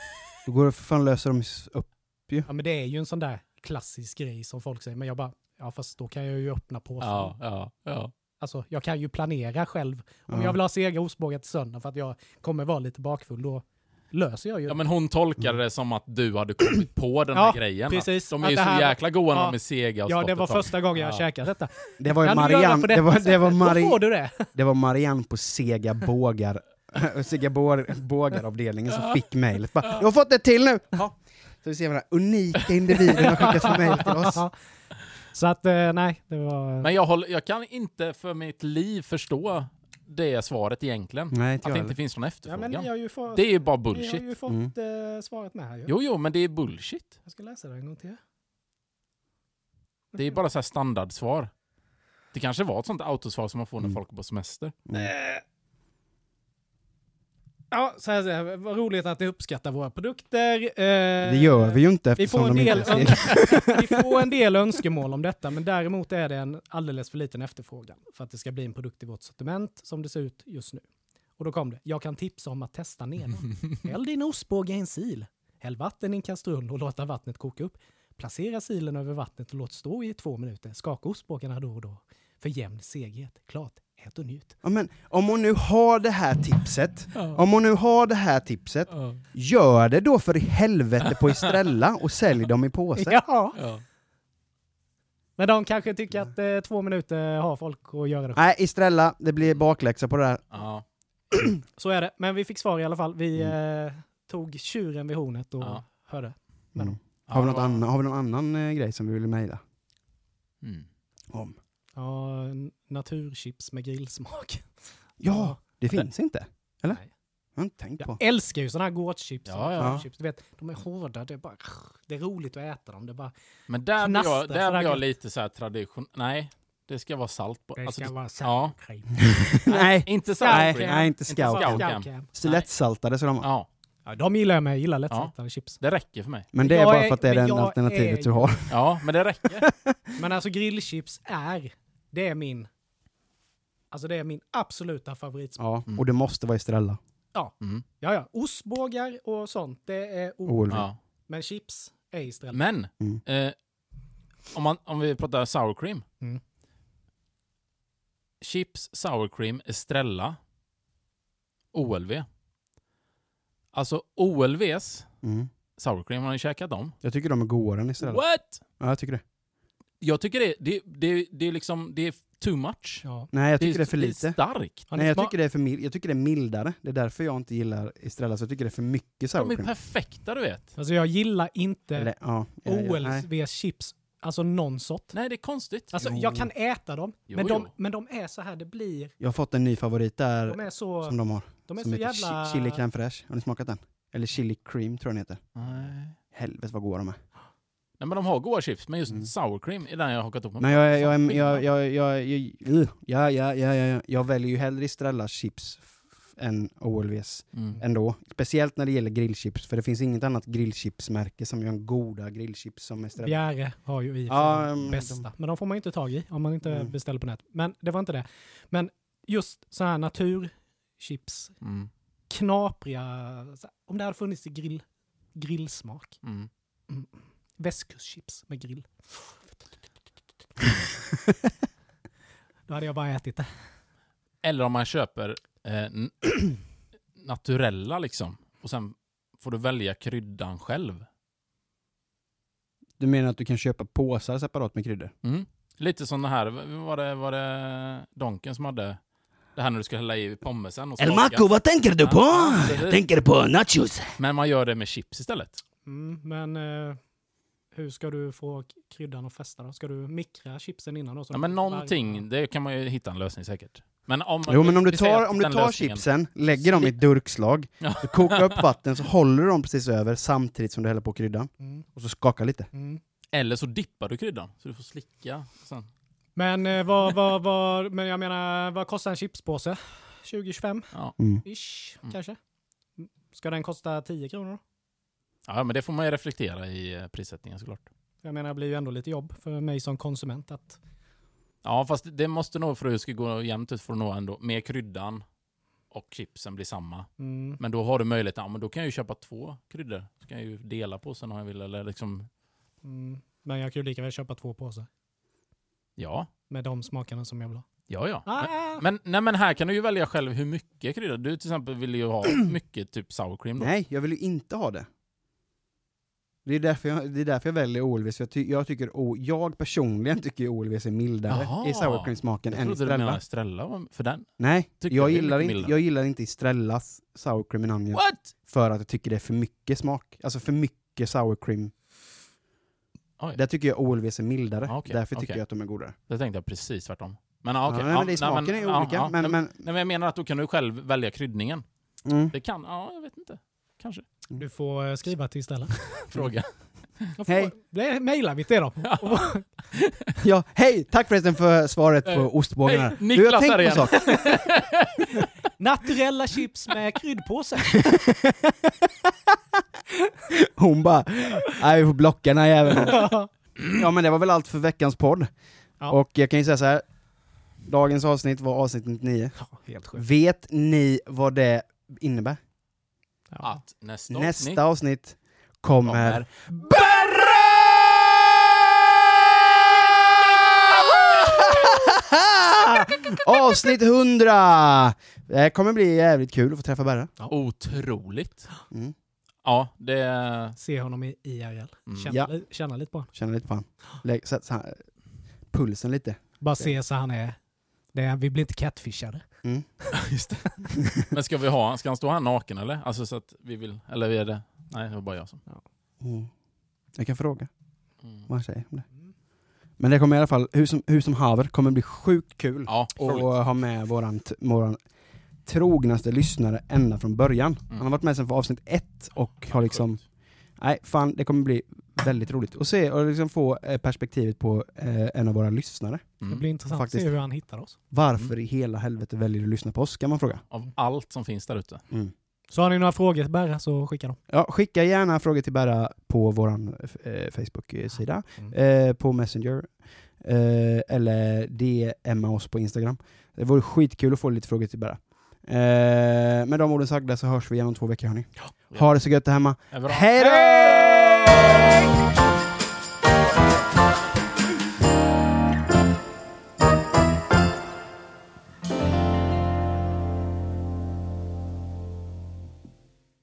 Då går det för fan att lösa dem upp. Ja men det är ju en sån där klassisk grej som folk säger, men jag bara, ja fast då kan jag ju öppna påsen. Ja, ja, ja. Alltså jag kan ju planera själv. Om Ja. jag vill ha sega ostbågar till söndag för att jag kommer vara lite bakfull, då löser jag ju Ja men hon tolkade det som att du hade kommit på den Ja, här grejen. precis. De är Att ju det så här- jäkla goda när Ja. de är sega och Ja, stått det ett var tag. första gången jag Ja. käkat detta. Det var ju Kan du göra Marianne, på det detta var, det sättet? var, Mari, får du det. det var Marianne på sega bågar, sega bår, bågaravdelningen som fick mejlet. Bara, Jag har fått ett till nu! Ja. Så vi ser vad den här unika individen har skickat för mejl till oss. Ja. Så att, eh, nej, det var... Men jag, håller, jag kan inte för mitt liv förstå det svaret egentligen. Nej, inte Att det inte finns någon ja, efterfrågan. men ni har ju fått, Det är ju bara ni bullshit. har ju fått Mm. eh, svaret med här ju. Jo, jo, men det är bullshit. Jag ska läsa det en gång till. Det är bara så här standardsvar. Det kanske var ett sånt autosvar som man får när Mm. folk är på semester. Mm. Ja, så här, så här, vad roligt att ni uppskattar våra produkter. Eh, Det gör vi ju inte Vi får, eftersom en de del inte är sega. vi får en del önskemål om detta, men däremot är det en alldeles för liten efterfrågan för att det ska bli en produkt i vårt sortiment som det ser ut just nu. Och då kom det. Jag kan tipsa om att testa nedan. Häll din ostbåge i en sil. Häll vatten i en kastrull och låta vattnet koka upp. Placera silen över vattnet och låt stå i två minuter. Skaka ostbågarna då och då. För jämn seghet. Klart, ät och njut. Ja, men om hon nu har det här tipset, om hon nu har det här tipset, Ja. gör det då för i helvete på Estrella och sälj dem i påse. Ja, Ja. men de kanske tycker att eh, två minuter har folk att göra det. Nej, Estrella, det blir bakläxa på det. Ja. Så är det. Men vi fick svar i alla fall. Vi eh, tog tjuren vid hornet och Ja. hörde med Mm. dem. Har, vi Ja, något var- annan, har vi någon annan eh, grej som vi vill mejla Mm. om? Ja, naturchips med grillsmak. Ja, det finns inte. Eller? Nej. Jag har inte tänkt på. Jag älskar ju sådana här gårdschips. Ja, ja. Du vet, de är hårda, det är, bara, det är roligt att äta dem. Det, är bara, Men där blir jag, där blir jag lite så här tradition... Nej, det ska vara salt på. det Alltså, ska vara ja. sour cream. Nej, Inte Scout nej, salt. nej, inte Inte scout. scout. Scout Cam. cam. Så lättsaltade så de Ja, Ja, de gillar jag med. Jag gillar lättsaltade chips. det räcker för mig. Men det är Jag bara är- för att det är men det alternativet är du har. Ja, men det räcker. Men alltså grillchips är, det är min, alltså det är min absoluta favoritsmak. Ja, Mm. och det måste vara Estrella. Mm. Ja, ja. Ostbågar och sånt, det är. OLV. Ja. Men chips är istället. Men, Mm. eh, om, man, om vi pratar sour cream. Mm. Chips, sour cream, Estrella, OLV. Alltså OLVs Mm. sour cream, har ni käkat dem? Jag tycker de är godare än Estrella. What? Ja, jag tycker det. Jag tycker det, det, det, det är liksom, det är too much. Ja. Nej, jag tycker det är för Det lite. är starkt. Nej, jag tycker det är för mild. Jag tycker det är mildare. Det är därför jag inte gillar Estrella, så jag tycker det är för mycket sour De är cream. perfekta du vet. Alltså jag gillar inte Eller, ja. OLVs chips, alltså någon sort. Nej, det är konstigt. Alltså Jo. jag kan äta dem, Jo, men, de, jo. men de är så här, det blir, Jag har fått en ny favorit där de är så, som de har. de är som så heter jävla... chi- chili crème fraîche. Har ni smakat den? Eller chili cream tror jag den heter. Nej. Helvete vad goda de är. Nej, men de har goda chips, men just Mm. sour cream är den jag har hakat upp på. Men jag, väljer ju hellre Estrella chips än OLVs Mm. ändå. Speciellt när det gäller grillchips, för det finns inget annat grillchipsmärke som gör goda grillchips som Estrella. Bjäre har ju i Ja, mm, de bästa. Men de får man ju inte tag i om man inte Mm. beställer på nät. Men det var inte det. Men just så här naturchips, Mm. knapriga, så här, om det hade funnits i grill, grillsmak. Mm. Västkustchips med grill. Då hade jag bara ätit det. Eller om man köper eh, naturella liksom. Och sen får du välja kryddan själv. Du menar att du kan köpa påsar separat med kryddor? Mm. Lite som det här, var det, var det Donken som hade det här när du ska hälla i pommesen och smaka. vad tänker du på? Ja, precis. tänker på nachos. Men man gör det med chips istället. Mm, men eh, hur ska du få kryddan att fästa då? Ska du mikra chipsen innan då? så Ja, men varje- någonting, det kan man ju hitta en lösning säkert. Men om Jo men om du tar, om du tar lösningen- chipsen, lägger dem i ett durkslag, Ja. du kokar upp vatten så håller du dem precis över samtidigt som du häller på kryddan. Mm, Och så skakar lite. mm. Eller så dippar du kryddan, så du får slicka sen. Men, eh, vad, vad, vad, men jag menar, vad kostar en chipspåse? 20-25 Ja. Mm. ish, Mm. kanske? Ska den kosta 10 kronor? Ja, men det får man ju reflektera i eh, prissättningen såklart. Jag menar, det blir ju ändå lite jobb för mig som konsument att... Ja, fast det måste nog för att det ska gå jämnt ut för att nå ändå, med kryddan och chipsen blir samma. Mm, Men då har du möjligheten, ja men då kan jag ju köpa två kryddor. Så kan jag ju dela på sen om jag vill, eller liksom, mm, men jag kan ju lika väl köpa två påsar ja, med de smakerna som jag vill ha. ja, ja. Men, Ah! men, nej, men här kan du ju välja själv hur mycket krydda. Du till exempel vill ju ha mycket typ sour cream då. Nej, jag vill ju inte ha det. Det är därför jag, det är därför jag väljer OLVs. Jag, ty, jag, tycker, O- jag personligen tycker OLVs är mildare Jaha. i sour cream-smaken Jag än i trodde du var- för den. Nej, Tycker jag jag gillar, inte, jag gillar inte Estrellas sour cream and onion What? för att jag tycker det är för mycket smak. Alltså för mycket sour cream. Oj, Där tycker jag OLVs är mildare. Okej, Därför tycker okej. jag att de är godare. det tänkte jag precis tvärtom. Men ja, okej. ja, nej, men det är, smaken är ja, olika, ja, men, nej, men, nej, men jag menar att då kan du själv välja kryddningen. mm. Det kan, ja, jag vet inte. Kanske. Du får eh, skriva till istället. Fråga. Hej. Det mejlar vi till dem. Ja, hej! Tack förresten för svaret på hej, här. Niklas du, jag här igen. Naturella chips med kryddpåse. Hon bara, nej vi får blocka den här jäveln. Ja men det var väl allt för veckans podd. Ja. Och jag kan ju säga så här. dagens avsnitt var avsnitt 99. Helt sjukt. Vet ni vad det innebär? Ja. Att nästa, Nästa avsnitt avsnitt kommer... kommer... Avsnitt 100! Det kommer bli jävligt kul att få träffa Berra. Otroligt. Mm. Ja, det... Se honom i IRL. Mm. Känna, Ja. li- känna lite på honom. Känner lite på han. Lägg, så, så, här, pulsen lite. Bara se så han är. Det är vi blir inte catfishade. Mm. Just det. Men ska vi ha, ska han stå här naken eller? Alltså så att vi vill, eller är det? Nej, det var bara jag som... Mm. Jag kan fråga Mm. vad han säger om det. Men det kommer i alla fall, hur som, hur som haver, kommer bli sjukt kul Ja, och roligt. ha med våran, våran trognaste lyssnare ända från början. Han har varit med sedan för avsnitt ett och har liksom, nej fan det kommer bli väldigt roligt att se och liksom få eh, perspektivet på eh, en av våra lyssnare. Det Mm. blir intressant Faktiskt. att se hur han hittar oss. Varför i hela helvete väljer du att lyssna på oss, kan man fråga. Av allt som finns där ute. Mm. Så har ni några frågor till Berra så skicka dem. Ja, skicka gärna frågor till Berra på våran eh, Facebook-sida, Mm. eh, på Messenger, eh, eller DMa oss på Instagram. Det vore skitkul att få lite frågor till Berra. Eh, med de orden sagda så hörs vi igen om två veckor hörni. Ha det så gött där hemma. Hej då! break.